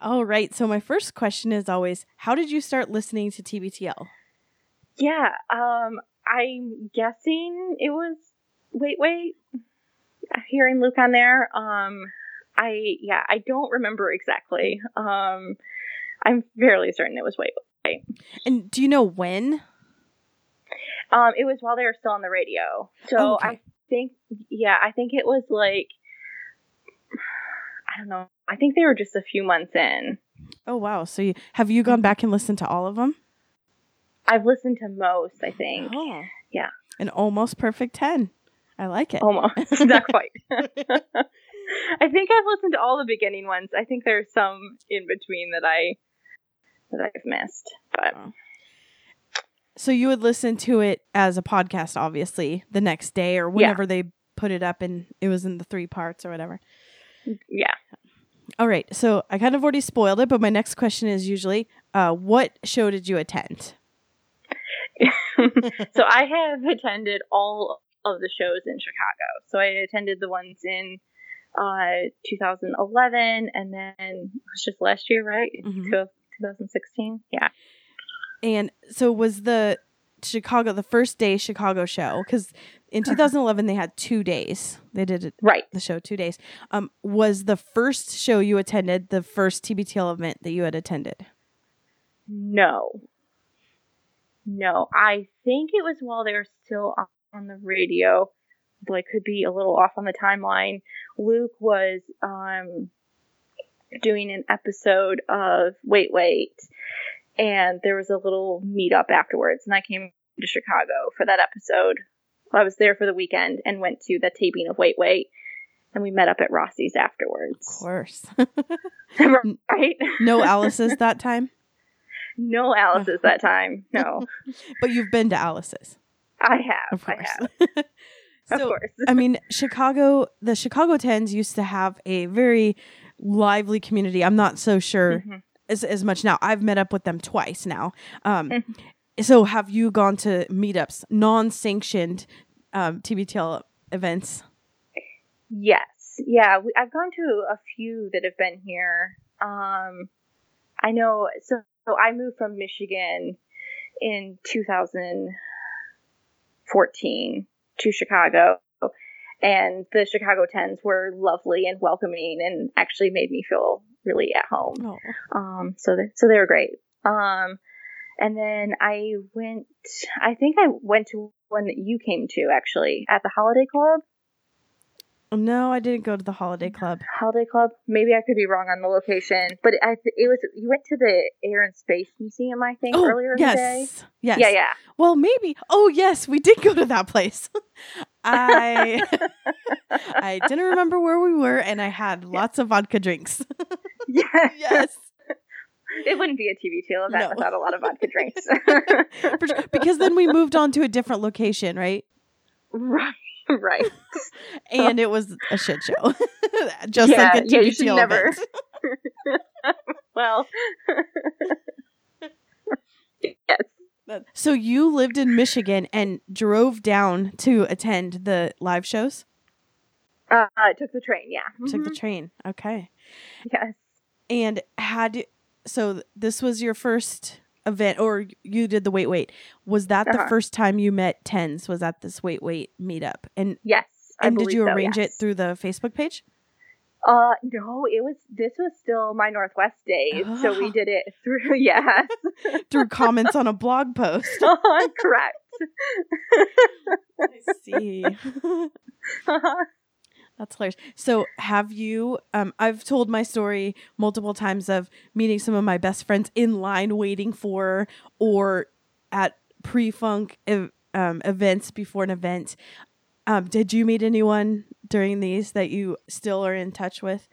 All right. So my first question is always, how did you start listening to TBTL? Yeah. Um, I'm guessing it was. Wait, wait. Hearing Luke on there. Um, I yeah, I don't remember exactly. Um, I'm fairly certain it was wait. And do you know when? Um, it was while they were still on the radio. So okay. I think yeah, I think it was like I don't know, I think they were just a few months in. Oh wow! So you, have you gone back and listened to all of them? I've listened to most, I think. Oh, Yeah. An almost perfect ten. I like it. Almost. Not quite. I think I've listened to all the beginning ones. I think there's some in between that I that I've missed. But So you would listen to it as a podcast, obviously, the next day or whenever they put it up, and it was in the three parts or whatever. yeah. All right. So I kind of already spoiled it, but my next question is usually, uh, what show did you attend? so I have attended all of the shows in Chicago. So I attended the ones in uh 2011 and then it was just last year, right? Mhm. Two- 2016. Yeah. And so was the Chicago the first day Chicago show because in Uh-huh. 2011 they had two days. They did it, Right. the show two days. Um, was the first show you attended the first TBTL event that you had attended? No. No, I think it was while they were still on- the radio, I could be a little off on the timeline. Luke was um, doing an episode of Wait Wait, and there was a little meetup afterwards, and I came to Chicago for that episode. I was there for the weekend and went to the taping of Wait Wait, and we met up at Rossi's afterwards. Of course. right? no Alice's that time, no Alice's that time. No, but you've been to Alice's. I have. Of I course. have. Of course. I mean, Chicago, the Chicago Tens used to have a very lively community. I'm not so sure Mhm. as, as much now. I've met up with them twice now. Um, Mhm. So, have you gone to meetups, non sanctioned um, TBTL events? Yes. Yeah, we, I've gone to a few that have been here. Um, I know. So, so I moved from Michigan in 2014 to Chicago, and the Chicago Tens were lovely and welcoming, and actually made me feel really at home. Oh, Um, so they, so they were great. Um, and then I went. I think I went to one that you came to actually at the Holiday Club. No, I didn't go to the holiday club. Holiday Club. Maybe I could be wrong on the location, but I th- it was you went to the Air and Space Museum, I think, oh, earlier. Oh, yes. Yes. Yeah, yeah. Well, maybe. Oh, yes, we did go to that place. I I didn't remember where we were, and I had lots of vodka drinks. yes. yes. It wouldn't be a TBTL event No. without a lot of vodka drinks. Because then we moved on to a different location, right? right. Right. And it was a shit show. Just Yeah, like a yeah, you should never. Well. yes. So you lived in Michigan and drove down to attend the live shows? Uh, I took the train. Yeah. Took the Mhm. train. Okay. Yes. And had so this was your first event or you did the wait wait. Was that the Uh-huh. first time you met tens? Was at this wait wait meetup? And Yes. And did you so, arrange it through the Facebook page? Uh, no, it was. This was still my Northwest days, so we Oh. did it through. yeah Through comments on a blog post. Correct. I see. That's hilarious. So, have you? Um, I've told my story multiple times of meeting some of my best friends in line waiting for or at pre-funk ev- um, events before an event. Um, did you meet anyone during these that you still are in touch with?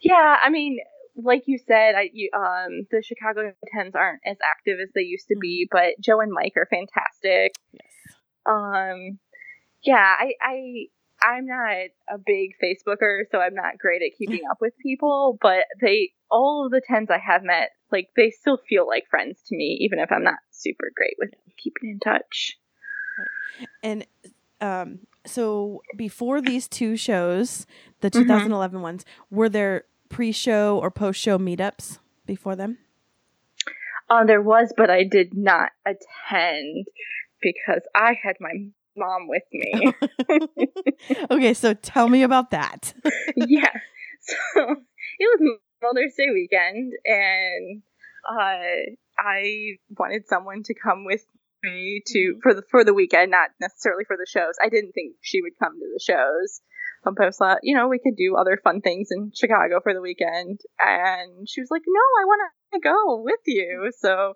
Yeah, I mean, like you said, I you, um the Chicago Tens aren't as active as they used to be, but Joe and Mike are fantastic. Yes. Um, yeah, I I I'm not a big Facebooker, so I'm not great at keeping up with people. But they all of the tens I have met, like they still feel like friends to me, even if I'm not super great with keeping in touch. And um, so before these two shows, the Mhm. 2011 ones, were there pre-show or post-show meetups before them? Uh, there was, but I did not attend because I had my mom with me. okay, so tell me about that. yeah. So it was Mother's Day weekend, and uh, I wanted someone to come with me to for the for the weekend, not necessarily for the shows. I didn't think she would come to the shows, i post that you know we could do other fun things in Chicago for the weekend, and she was like, "No, I want to go with you." So,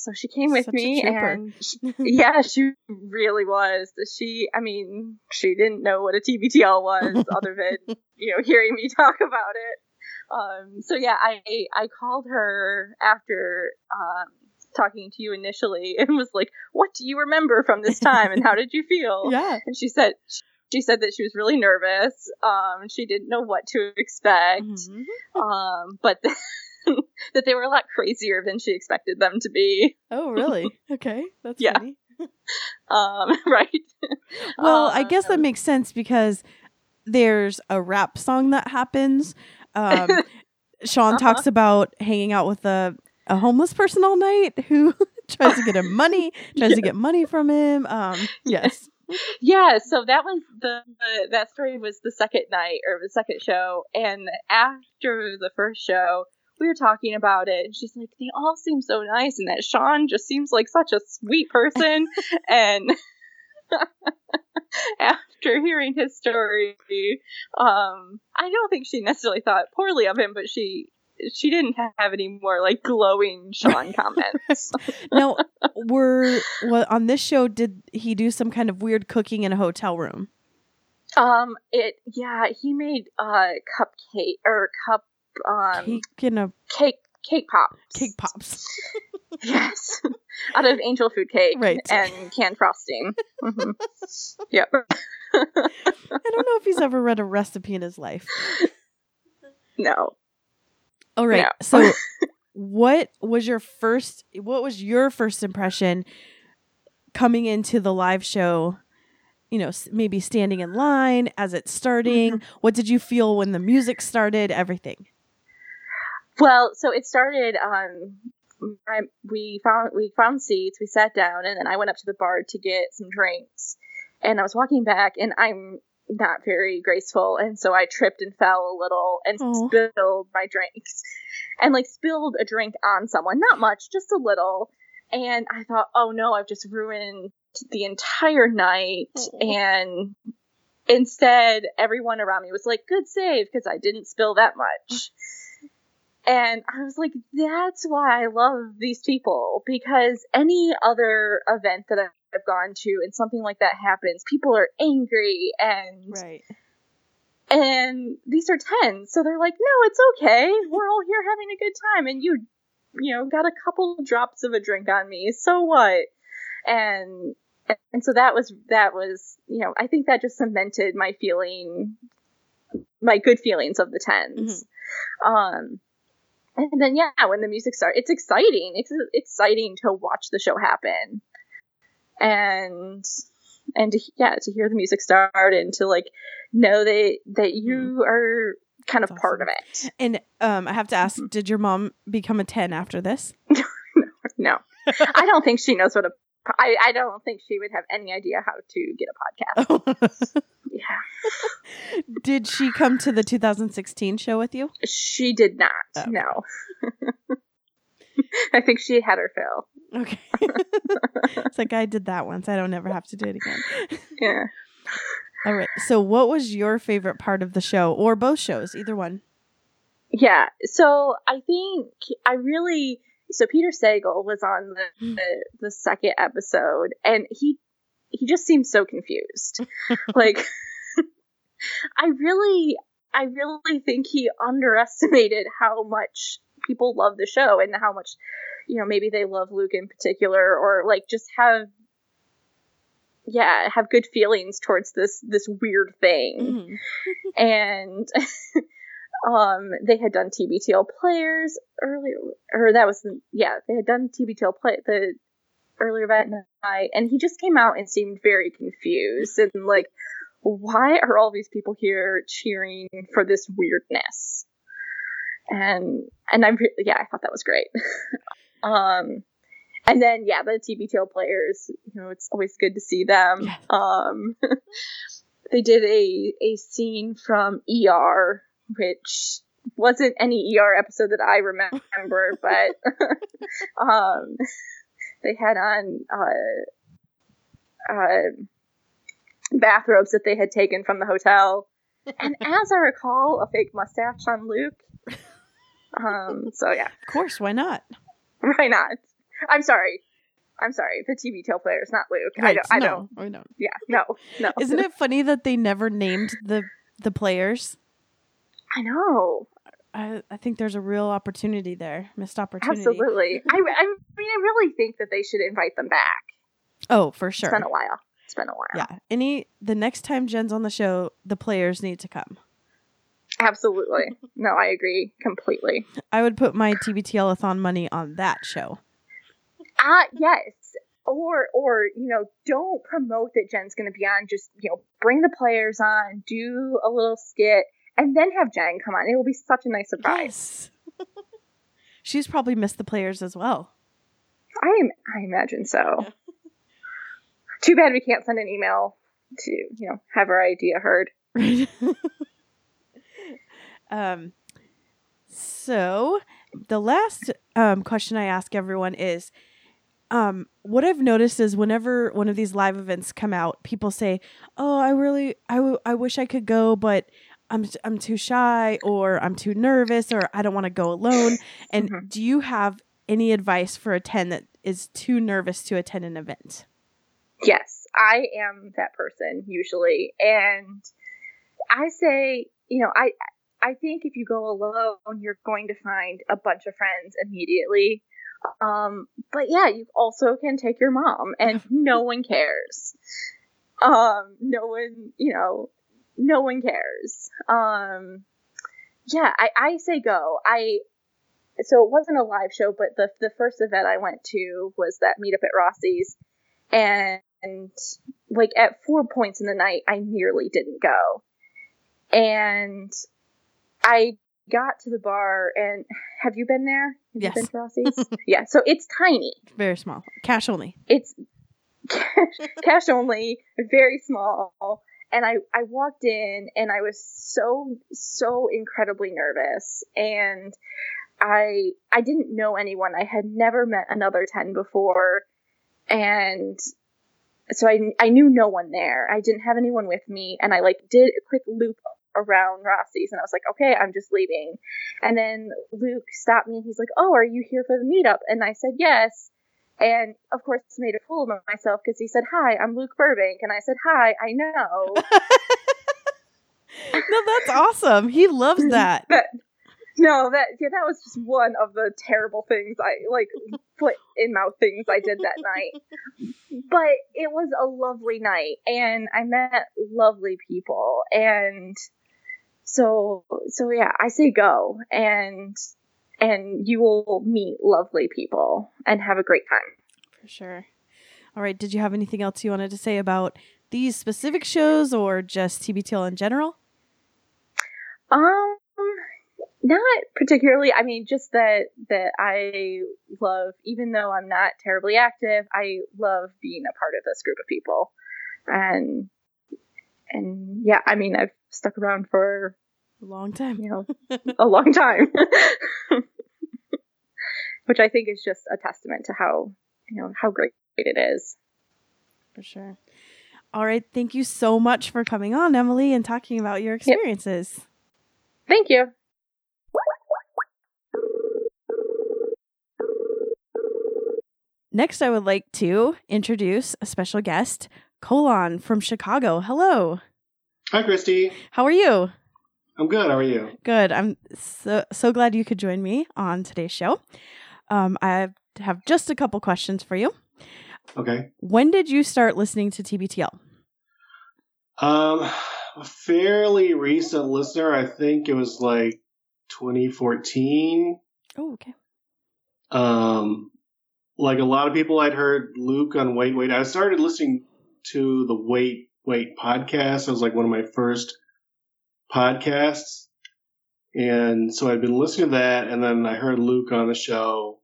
so she came with Such me, and she- yeah, she really was. She, I mean, she didn't know what a TBTL was, other than you know hearing me talk about it. Um, so yeah, I I called her after um, talking to you initially and was like, "What do you remember from this time, and how did you feel?" Yeah. And she said she said that she was really nervous. Um, she didn't know what to expect. Mhm. Um, but that they were a lot crazier than she expected them to be. Oh, really? Okay, that's Yeah. funny. Um, right. Well, I guess that Um, makes sense because there's a rap song that happens. Um, Sean Uh-huh. talks about hanging out with a, a homeless person all night who tries to get him money, tries to get money from him. Um, yes. yeah so that was the, the that story was the second night or the second show and after the first show we were talking about it and she's like they all seem so nice and that sean just seems like such a sweet person and after hearing his story um i don't think she necessarily thought poorly of him but she she didn't have any more like glowing sean comments Now, were what on this show? Did he do some kind of weird cooking in a hotel room? um it yeah he made uh cupcake or cup um Cake in a cake cake pops. cake pops. Yes, out of angel food cake Right. and canned frosting. hmm Yep. I don't know if he's ever read a recipe in his life. No. All right. No. So, what was your first? What was your first impression coming into the live show? You know, maybe standing in line as it's starting. Mm-hmm. What did you feel when the music started? Everything. Well, so it started. Um, I, we found we found seats. We sat down, and then I went up to the bar to get some drinks. And I was walking back, and I'm not very graceful, and so I tripped and fell a little and Oh. spilled my drinks, and like spilled a drink on someone. Not much, just a little. And I thought, oh no, I've just ruined the entire night. Oh. And instead, everyone around me was like, good save, because I didn't spill that much. And I was like, that's why I love these people because any other event that I've gone to and something like that happens, people are angry and Right. and these are 10 so they're like no it's okay. We're all here having a good time. And you you know got a couple drops of a drink on me. So what? And and so that was that was you know i think that just cemented my feeling my good feelings of the 10s um and then yeah when the music starts it's exciting. It's exciting to watch the show happen. And and to, yeah to hear the music start and to like know that that you are kind of part of it. And um, I have to ask: Mm-hmm. Did your mom become a ten after this? no. I don't think she knows what a I, I don't think she would have any idea how to get a podcast. Yeah. did she come to the 2016 show with you? She did not. Oh. No. I think she had her fill. Okay. it's like I did that once. I don't ever have to do it again. Yeah. All right. So, what was your favorite part of the show, or both shows, either one? Yeah. So I think I really so Peter Sagal was on the, Hmm. the the second episode and he he just seemed so confused. like I really I really think he underestimated how much people love the show and how much you know maybe they love Luke in particular or like just have yeah have good feelings towards this this weird thing Mhm. and um they had done TBTL players earlier or that was the yeah they had done TBTL play the earlier that night and he just came out and seemed very confused and like why are all these people here cheering for this weirdness? And and I'm yeah I thought that was great. Um and then yeah the TBTL players you know it's always good to see them. Yes. um they did a a scene from ER which wasn't any ER episode that I remember, but um, they had on uh, uh, bathrobes that they had taken from the hotel, and as I recall, a fake mustache on Luke. Um, so yeah, Of course, why not? why not? I'm sorry. I'm sorry. The TBTL player is not Luke. I Right, don't. I no, don't. I don't. Yeah. No. No. Isn't it funny that they never named the the players? I know. I, I think there's a real opportunity there, missed opportunity. Absolutely. I, I mean, I really think that they should invite them back. Oh, for It's sure. been a while. It's been a while. Yeah. Any the next time Jen's on the show, the players need to come. Absolutely. No, I agree completely. I would put my TBTL-a-thon money on that show. Ah, yes. Or, or you know, don't promote that Jen's going to be on. Just you know, bring the players on, do a little skit, and then have Jen come on. It will be such a nice surprise. Yes. She's probably missed the players as well. I am. I imagine so. Too bad we can't send an email to you know have our idea heard. Right. um so the last um question I ask everyone is um what I've noticed is whenever one of these live events come out, people say, "Oh, I really I, w- I wish I could go, but I'm I'm too shy or I'm too nervous or I don't want to go alone." And Mhm. do you have any advice for a 10 that is too nervous to attend an event? Yes, I am that person usually, and I say, you know, I I think if you go alone, you're going to find a bunch of friends immediately. Um, but yeah, you also can take your mom, and no one cares. Um, no one, you know, no one cares. Um, yeah, I, I say go. I so it wasn't a live show, but the the first event I went to was that meetup at Rossi's, and like at four points in the night, I nearly didn't go, and I got to the bar and have you been there? Have Yes. you been to Rossi's? yeah, so it's tiny. Very small. Cash only. It's cash only, very small. And I, I walked in and I was so, so incredibly nervous. And I, I didn't know anyone. I had never met another 10 before. And so I, I knew no one there. I didn't have anyone with me. And I like did a quick loop around Rossi's and I was like, okay, I'm just leaving. And then Luke stopped me and he's like, oh, are you here for the meetup? And I said, yes. And of course, made a fool of myself because he said, Hi, I'm Luke Burbank. And I said, Hi, I know. No, that's awesome. He loves that. That, no, that yeah, that was just one of the terrible things I like foot in mouth things I did that night. But it was a lovely night and I met lovely people and so so yeah, I say go and and you will meet lovely people and have a great time. For sure. All right. Did you have anything else you wanted to say about these specific shows or just TBTL in general? Um, not particularly. I mean, just that that I love, even though I'm not terribly active, I love being a part of this group of people, and and yeah, I mean, I've stuck around for A long time. you know a long time, which I think is just a testament to how you know how great it is. For sure. All right. Thank you so much for coming on, Emily, and talking about your experiences. Thank you. Next, I would like to introduce a special guest, Colin from Chicago. Hello. Hi, Christy. How are you? I'm good. How are you? Good. I'm so so glad you could join me on today's show. Um, I have just a couple questions for you. Okay. When did you start listening to TBTL? Um, a fairly recent listener. I think it was like 2014. Oh, okay. Um, like a lot of people, I'd heard Luke on Wait Wait. I started listening to the Wait Wait podcast. It was like one of my first podcasts. And so I'd been listening to that, and then I heard Luke on the show,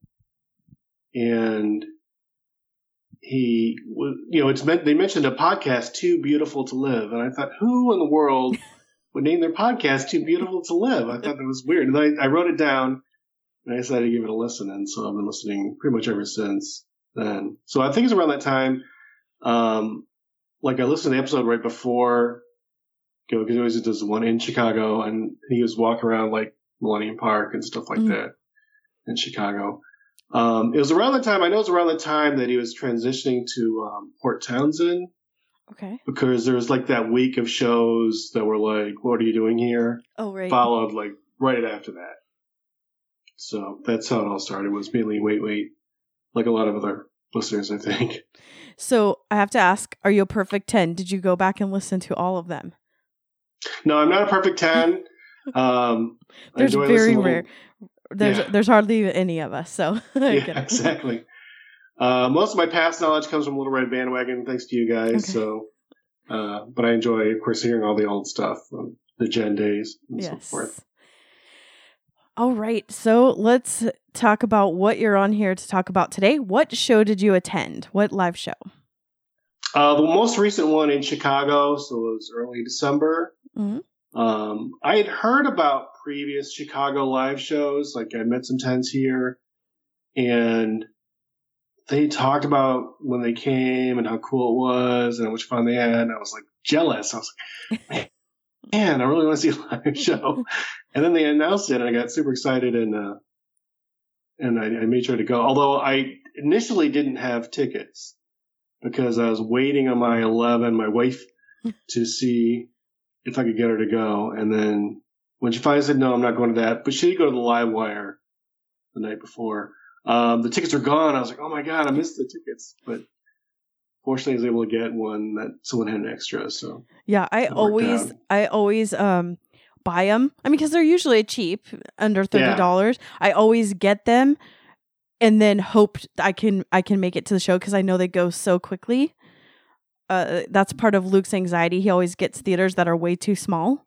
and he you know, it's meant, they mentioned a podcast, Too Beautiful to Live. And I thought, who in the world would name their podcast Too Beautiful to Live? I thought that was weird. And I, I wrote it down and I decided to give it a listen. And so I've been listening pretty much ever since then. So I think it's around that time. Um, like I listened to the episode right before go because he always does one in Chicago, and he was walking around like Millennium Park and stuff like Mhm. that in Chicago. Um, it was around the time I know it was around the time that he was transitioning to um, Port Townsend Okay. because there was like that week of shows that were like, "What are you doing here?" Oh right. Followed like right after that. So that's how it all started. Was mainly wait, wait, like a lot of other listeners, I think. So I have to ask, are you a perfect ten? Did you go back and listen to all of them? No, I'm not a perfect ten. Um, I There's very rare. There's Yeah. there's hardly any of us, so yeah, exactly. Uh, most of my past knowledge comes from Little Red Bandwagon, thanks to you guys. Okay. So, uh, but I enjoy, of course, hearing all the old stuff, from the Jen days and so forth. All right, so let's talk about what you're on here to talk about today. What show did you attend? What live show? Uh, the most recent one in Chicago, so it was early December. Mhm. Um, I had heard about previous Chicago live shows, like I met some tens here, and they talked about when they came and how cool it was and how much fun they had. And I was like jealous. I was like, man, I really want to see a live show. and then they announced it, and I got super excited, and uh, and I, I made sure to go. Although I initially didn't have tickets because I was waiting on my 11, my wife, to see if I could get her to go. And then when she finally said, no, I'm not going to that, but she did go to the live wire the night before. Um, the tickets were gone. I was like, oh my God, I missed the tickets. But fortunately, I was able to get one that someone had an extra. So Yeah, I always. I always um buy them. I mean, because they're usually cheap, under thirty dollars. I always get them, and then hope I can I can make it to the show because I know they go so quickly. Uh, that's part of Luke's anxiety. He always gets theaters that are way too small.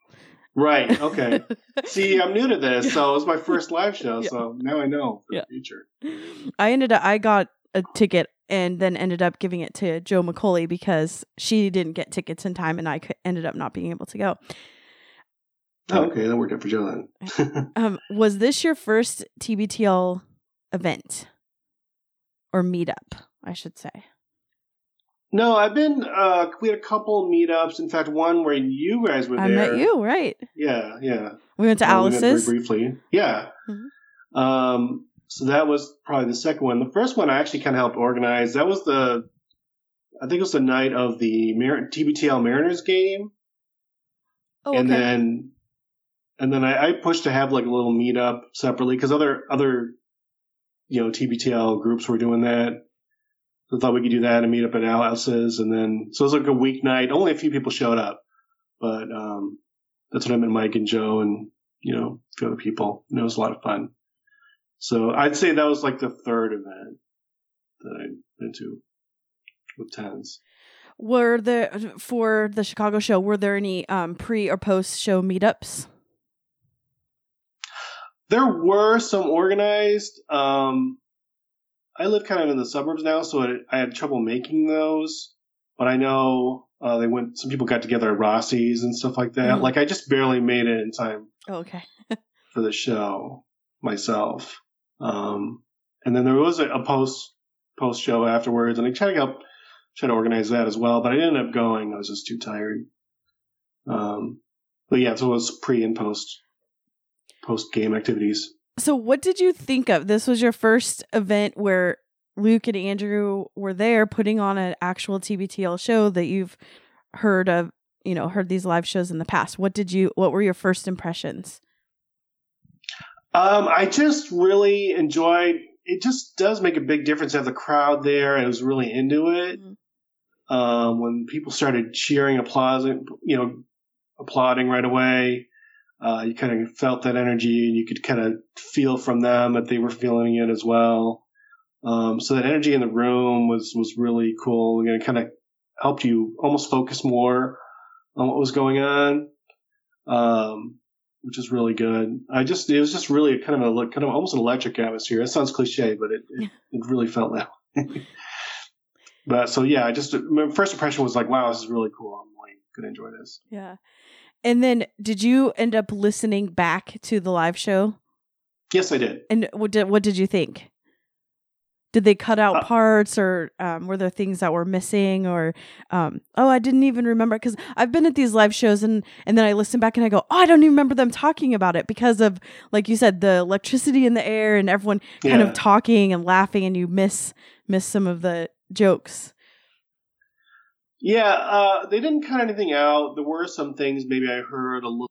Right. Okay. See, I'm new to this, so it was my first live show. Yeah. So now I know for Yeah. the future. I ended up I got a ticket and then ended up giving it to Joe McCauley because she didn't get tickets in time and I ended up not being able to go. Oh, okay, that worked out for Joe then. Um, was this your first TBTL event or meetup? I should say. No, I've been. Uh, we had a couple meetups. In fact, one where you guys were I there. I met you, right? Yeah, yeah. We went to Uh, we Alice's. briefly. Yeah. Mhm. Um, so that was probably the second one. The first one I actually kind of helped organize. That was the, I think it was the night of the Mar- TBTL Mariners game, Oh, and okay. then, and then I, I pushed to have like a little meetup separately because other other, you know, TBTL groups were doing that. So I thought we could do that and meet up at Alice's, and then so it was like a weeknight. Only a few people showed up, but um, that's when I met Mike and Joe and you know a few other people, and it was a lot of fun. So I'd say that was like the third event that I've been to with tens. were there for the Chicago show? Were there any um, pre or post show meetups? There were some organized. Um, I live kind of in the suburbs now, so I, I had trouble making those. But I know uh, they went. Some people got together at Rossi's and stuff like that. Mhm. Like I just barely made it in time Oh, okay. for the show myself. Um, and then there was a, a post post show afterwards, and I tried to help try to organize that as well, but I didn't end up going. I was just too tired. Um, but yeah, so it was pre and post post game activities. So, what did you think of? This was your first event where Luke and Andrew were there putting on an actual TBTL show that you've heard of, you know, heard these live shows in the past. What did you, what were your first impressions? Um, I just really enjoyed. It just does make a big difference to have the crowd there. and I was really into it. Mhm. Um, when people started cheering, applauding, you know, applauding right away, uh, you kind of felt that energy, and you could kind of feel from them that they were feeling it as well. Um, so that energy in the room was was really cool, and it kind of helped you almost focus more on what was going on. Um, which is really good. I just it was just really kind of a kind of almost an electric atmosphere. It sounds cliche, but it it, it really felt that. way. but so yeah, I just my first impression was like, wow, this is really cool. I'm like gonna enjoy this. Yeah. And then did you end up listening back to the live show? Yes, I did. And what did, what did you think? did they cut out Uh, parts or um, were there things that were missing or um, oh i didn't even remember because i've been at these live shows and and then i listen back and i go oh i don't even remember them talking about it because of like you said the electricity in the air and everyone kind Yeah. of talking and laughing and you miss miss some of the jokes Yeah, uh, they didn't cut anything out. There were some things maybe I heard a little,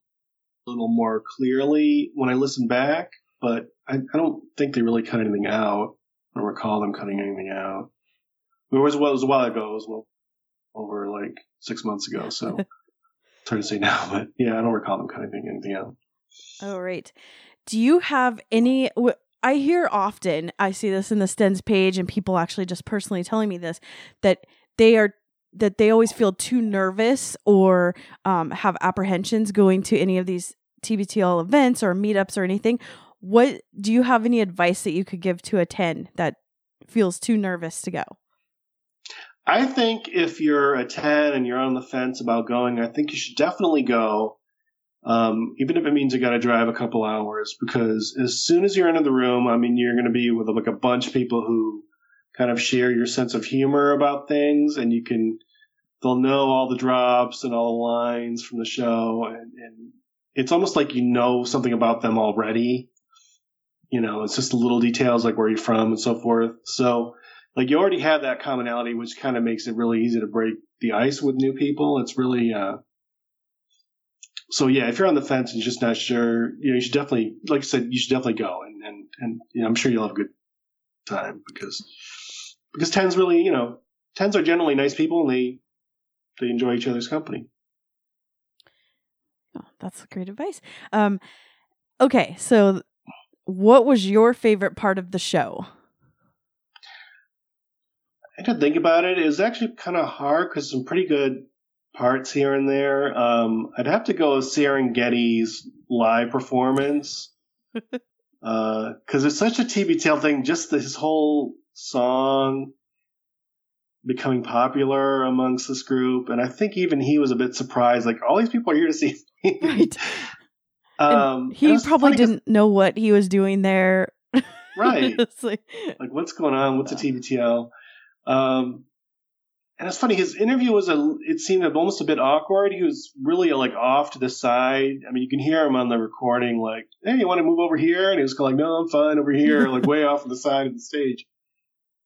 little more clearly when I listened back, but I, I don't think they really cut anything out. I don't recall them cutting anything out. It was, it was a while ago. It was well over like six months ago, so it's hard to say now. But yeah, I don't recall them cutting anything out. Oh, right. Do you have any? I hear often, I see this in the Stens page, and people actually just personally telling me this that they are that they always feel too nervous or um, have apprehensions going to any of these TBTL events or meetups or anything. What do you have any advice that you could give to a 10 that feels too nervous to go? I think if you're a 10 and you're on the fence about going, I think you should definitely go. Um, even if it means you got to drive a couple hours, because as soon as you're into the room, I mean, you're going to be with like a bunch of people who kind of share your sense of humor about things, and you can, they'll know all the drops and all the lines from the show, and, and it's almost like you know something about them already. You know, it's just little details like where you're from and so forth. So, like you already have that commonality, which kind of makes it really easy to break the ice with new people. It's really, uh, so yeah, if you're on the fence and you're just not sure, you know, you should definitely, like I said, you should definitely go and, and, and, you know, I'm sure you'll have a good time because, because tens really, you know, tens are generally nice people and they, they enjoy each other's company. Oh, that's great advice. Um, okay, so what was your favorite part of the show? I had to think about it. It was actually kind of hard because some pretty good parts here and there. Um, I'd have to go with Serengeti's live performance because it's such a TBTL thing. Just this whole song becoming popular amongst this group, and I think even he was a bit surprised. Like all these people are here to see me. Right. Um, he probably didn't know what he was doing there. Right. Like- like what's going on what's a TBTL um and it's funny his interview was a it seemed almost a bit awkward he was really like off to the side i mean you can hear him on the recording like hey you want to move over here and he was kind of like no i'm fine over here like way off on the side of the stage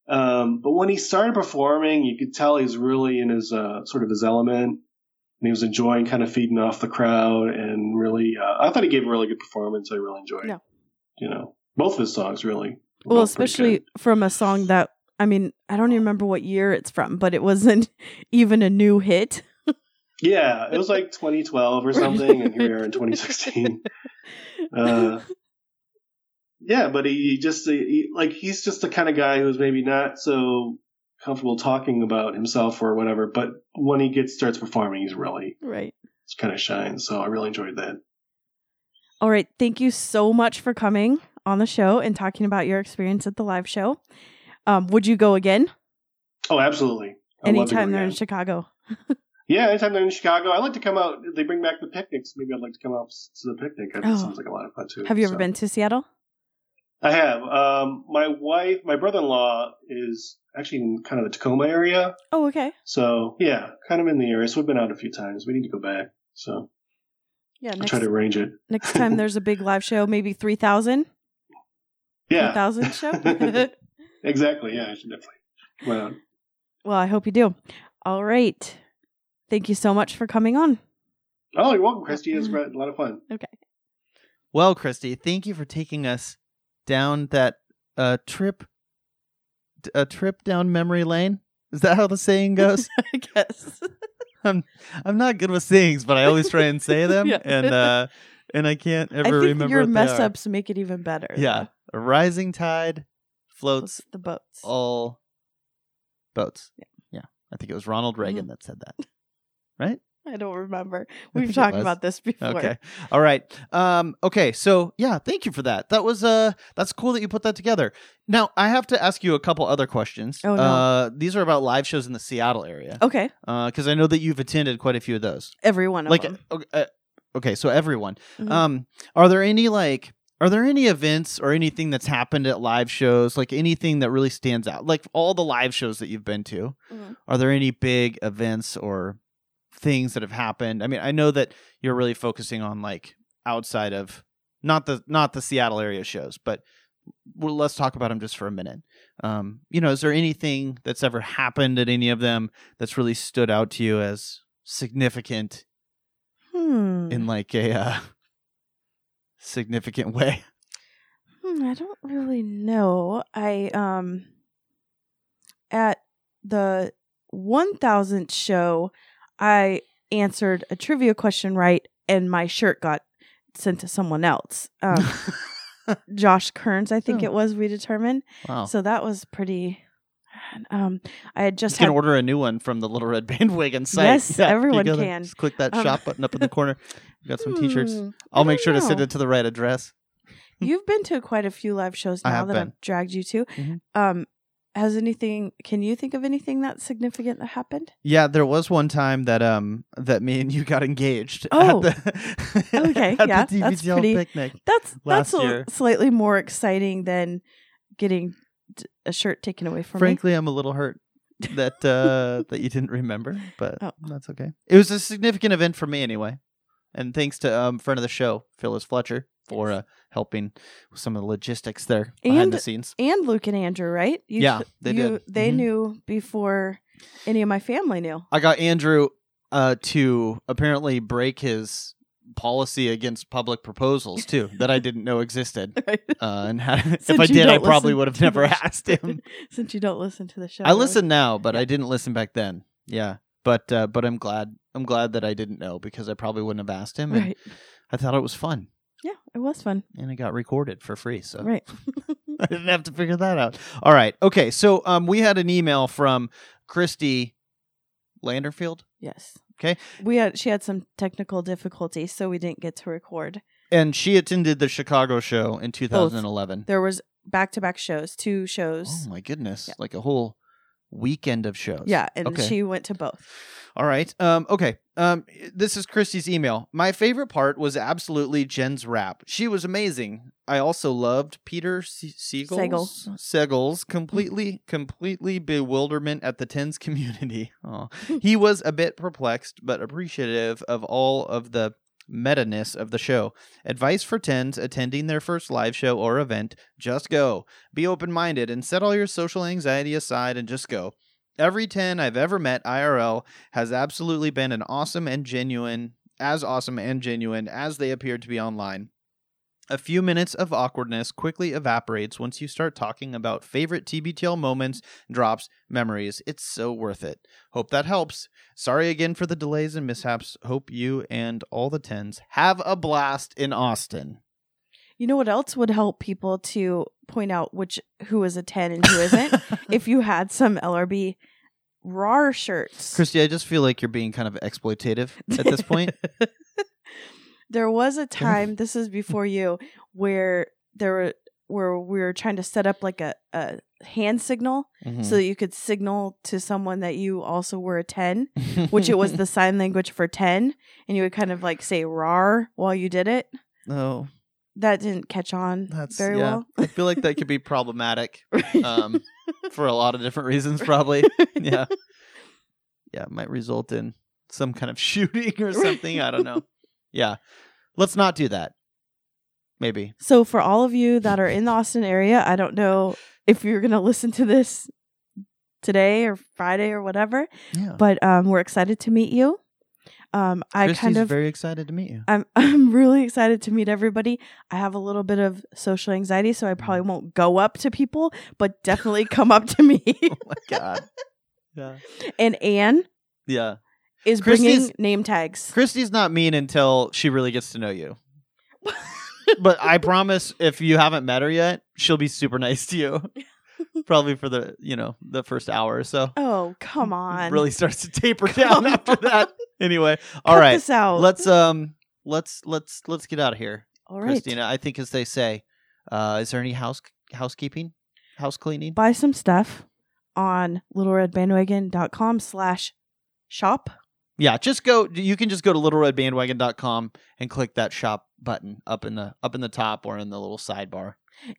um but when he started performing you could tell he's really in his uh sort of his element and he was enjoying kind of feeding off the crowd and really uh, i thought he gave a really good performance i really enjoyed Yeah. you know both of his songs really well, especially from a song that I mean, I don't even remember what year it's from, but it wasn't even a new hit. Yeah, it was like 2012 or something, and here we are in 2016. Uh, yeah, but he, he just he, like he's just the kind of guy who's maybe not so comfortable talking about himself or whatever. But when he gets starts performing, he's really Right. it's kind of shines. So I really enjoyed that. All right. Thank you so much for coming on the show and talking about your experience at the live show. Um, would you go again Oh, absolutely. I'd love to go anytime they're in. Chicago? Yeah, anytime they're in Chicago, I like to come out. They bring back the picnics. Maybe I'd like to come out to the picnic. That Oh. sounds like a lot of fun too. Have you ever so. been to Seattle? I have. Um, my wife, my brother-in-law is actually in kind of the Tacoma area. Oh, okay. So yeah, kind of in the area. So we've been out a few times. We need to go back. So Yeah. I'll Next, try to arrange it. next time there's a big live show, maybe 3,000? Yeah, 3,000 show? exactly. Yeah, I should definitely come out. well, I hope you do. All right. Thank you so much for coming on. Oh, you're welcome, Christy. It's a lot of fun. Okay. Well, Christy, thank you for taking us down that uh, trip, a trip down memory lane. Is that how the saying goes? I guess. I'm I'm not good with sayings, but I always try and say them, Yeah. and uh, and I can't I ever think remember. your mess ups make it even better. Yeah, a rising tide floats Floats the boats. all boats. Yeah, yeah, I think it was Ronald Reagan Mhm. that said that. Right? I don't remember. We've talked about this before. Okay. All right. Um, okay. So yeah, thank you for that. That was uh that's cool that you put that together. Now I have to ask you a couple other questions. Oh, no. Uh these are about live shows in the Seattle area. Okay. Uh because I know that you've attended quite a few of those. Every one of like them. uh, uh, okay, so everyone. Mhm. Um are there any like Are there any events or anything that's happened at live shows, like anything that really stands out? Like all the live shows that you've been to, Mhm. are there any big events or things that have happened? I mean, I know that you're really focusing on like outside of not the not the Seattle area shows, but well, let's talk about them just for a minute. Um, you know, is there anything that's ever happened at any of them that's really stood out to you as significant Hmm. in like a uh, significant way? Hmm, I don't really know. I um at the 1000th show, I answered a trivia question right and my shirt got sent to someone else. Um Josh Kearns, I think Oh. it was we determined. wow. So that was pretty um I had just you can had order a new one from the Little Red Bandwagon site. Yes, you everyone go there. can. Just click that Um, shop button up in the corner. We've got some t-shirts. Hmm, I'll make sure don't to send it to the right address. You've been to quite a few live shows I now have that been. I've dragged you to. Mhm. Um has anything can you think of anything that's significant that happened? Yeah, there was one time that um that me and you got engaged. Oh. at the, Okay, at yeah, the that's pretty- picnic. That's that's a, slightly more exciting than getting a shirt taken away from me. Frankly, I'm a little hurt that uh that you didn't remember, but Oh. that's okay. It was a significant event for me anyway, and thanks to um friend of the show Phyllis Fletcher for uh, helping with some of the logistics there behind And- the scenes. And Luke and Andrew, right? You, Yeah, they you- did. They Mhm. knew before any of my family knew. I got Andrew uh to apparently break his policy against public proposals too that I didn't know existed. Right? Uh, and had, if I did, I probably would have never asked him. Since you don't listen to the show. I listen now, but I didn't listen back then. Yeah, but uh, but I'm glad I'm glad that I didn't know because I probably wouldn't have asked him. And Right. I thought it was fun, Yeah, it was fun. and it got recorded for free, so Right. I didn't have to figure that out. All right, okay. So um, we had an email from Christy Landerfield, yes. Okay. We had she had some technical difficulties, so we didn't get to record. and she attended the Chicago show in 2011. There was back to back shows, two shows. Oh my goodness, Yeah. like a whole weekend of shows. yeah, and Okay. she went to both. All right. Um, okay. Um, this is Christy's email. My favorite part was absolutely Jen's rap. She was amazing. I also loved Peter Se- Sagal's completely, completely bewilderment at the tens community. Aw. he was a bit perplexed, but appreciative of all of the meta-ness of the show. Advice for tens attending their first live show or event: just go. Be open-minded and set all your social anxiety aside and just go. Every 10 I've ever met IRL has absolutely been an awesome and genuine, as awesome and genuine as they appeared to be online. A few minutes of awkwardness quickly evaporates once you start talking about favorite TBTL moments, drops, memories. It's so worth it. Hope that helps. Sorry again for the delays and mishaps. Hope you and all the tens have a blast in Austin. You know what else would help people to point out which who is a ten and who isn't? if you had some LRB RAR shirts. Christy, I just feel like you're being kind of exploitative at this point. there was a time, this is before you, where there were where we were trying to set up like a, a hand signal Mhm. so that you could signal to someone that you also were a 10, which it was the sign language for 10, and you would kind of like say RAR while you did it. oh, That didn't catch on that's very yeah. well. I feel like that could be problematic um, for a lot of different reasons, probably. yeah, yeah, it might result in some kind of shooting or something. I don't know. Yeah, let's not do that. Maybe. So for all of you that are in the Austin area, I don't know if you're gonna listen to this today or Friday or whatever, Yeah. but um, we're excited to meet you. Um, I Christy's kind of very excited to meet you. I'm I'm really excited to meet everybody. I have a little bit of social anxiety, so I probably won't go up to people, but definitely come up to me. Oh my god. Yeah. and Anne Yeah. Is Christy's- bringing name tags. Christy's not mean until she really gets to know you. but I promise if you haven't met her yet, she'll be super nice to you. Probably for the, you know, the first hour or so. Oh, come on. Really starts to taper Come down after that. Anyway, all right. this out. Let's um let's let's let's get out of here. All right. Christina, I think as they say, uh is there any house housekeeping? House cleaning? Buy some stuff on littleredbandwagon.com slash shop. Yeah, just go. You can just go to littleredbandwagon.com and click that shop button up in the up in the top or in the little sidebar.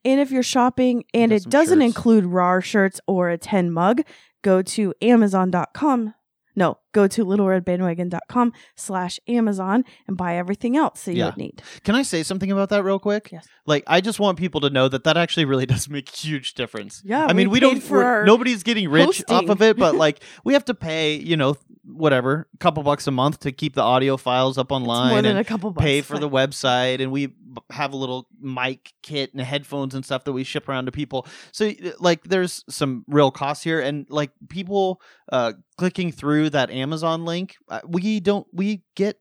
And if you're shopping and it doesn't shirts. include RAR shirts or a 10 mug, go to amazon.com. No, go to littleredbandwagon.com slash Amazon and buy everything else that you would need. Can I say something about that real quick? Yes. Like, I just want people to know that that actually really does make a huge difference. Yeah, I mean, we we, don't. for nobody's getting rich off of it, but like, we have to pay, you know, whatever, a couple bucks a month to keep the audio files up It's more online than and a couple bucks. pay for the website, and we b- have a little mic kit and headphones and stuff that we ship around to people. So, like, there's some real costs here, and like people uh clicking through that Amazon link, uh, we don't we get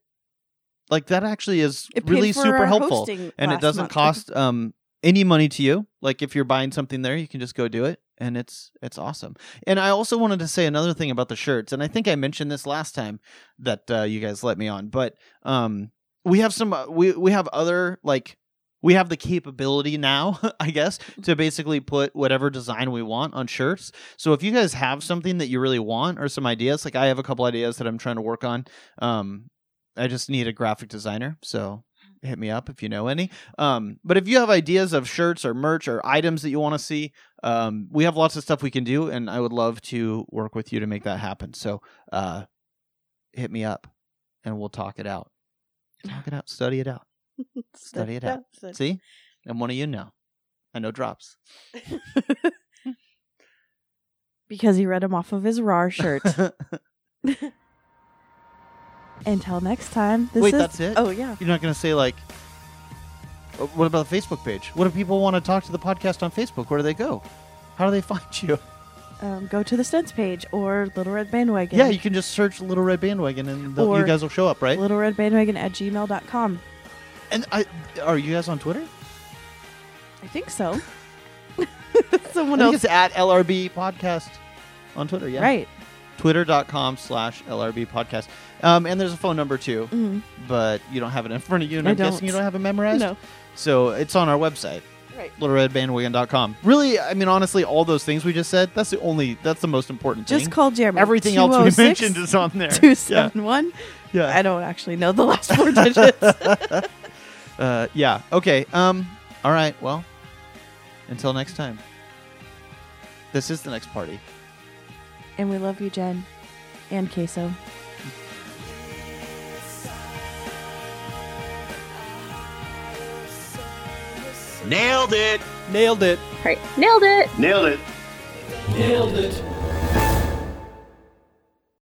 like that actually is it paid really for super our helpful hosting and it last doesn't month. cost um any money to you like if you're buying something there you can just go do it and it's it's awesome. And i also wanted to say another thing about the shirts and i think i mentioned this last time that uh, you guys let me on but um we have some uh, we we have other like we have the capability now i guess to basically put whatever design we want on shirts. So if you guys have something that you really want or some ideas like i have a couple ideas that i'm trying to work on um i just need a graphic designer so hit me up if you know any um, but if you have ideas of shirts or merch or items that you want to see, um, we have lots of stuff we can do, and I would love to work with you to make that happen. So uh, hit me up, and we'll talk it out. Talk it out. Study it out. Study it out. See, I'm one of you now. I know drops. because he read him off of his RAR shirt. Until next time. This Wait, is- that's it? Oh, yeah. You're not going to say like. uh, What about the Facebook page? What if people want to talk to the podcast on Facebook? Where do they go? How do they find you? Um, go to the stunts page or Little Red Bandwagon. Yeah, you can just search Little Red Bandwagon, and you guys will show up, right? Little Red Bandwagon at gmail.com. And I are you guys on Twitter? I think so. Someone I think else. it's at LRB Podcast on Twitter. Yeah, Right. Twitter.com slash LRB Podcast. Um, and there's a phone number too, Mhm. but you don't have it in front of you, and I I'm guessing you don't have it memorized. No. So it's on our website, Right. littleredbandwagon.com. Really, I mean, honestly, all those things we just said, that's the only, that's the most important thing. Just call Jeremy. Everything else we mentioned is on there. 271. Yeah. I don't actually know the last four digits. uh, yeah. Okay. Um. All right. Well. Until next time. This is the next party. and we love you, Jen. And Queso. Nailed it. Nailed it. Right. Nailed it. Nailed it. Nailed it.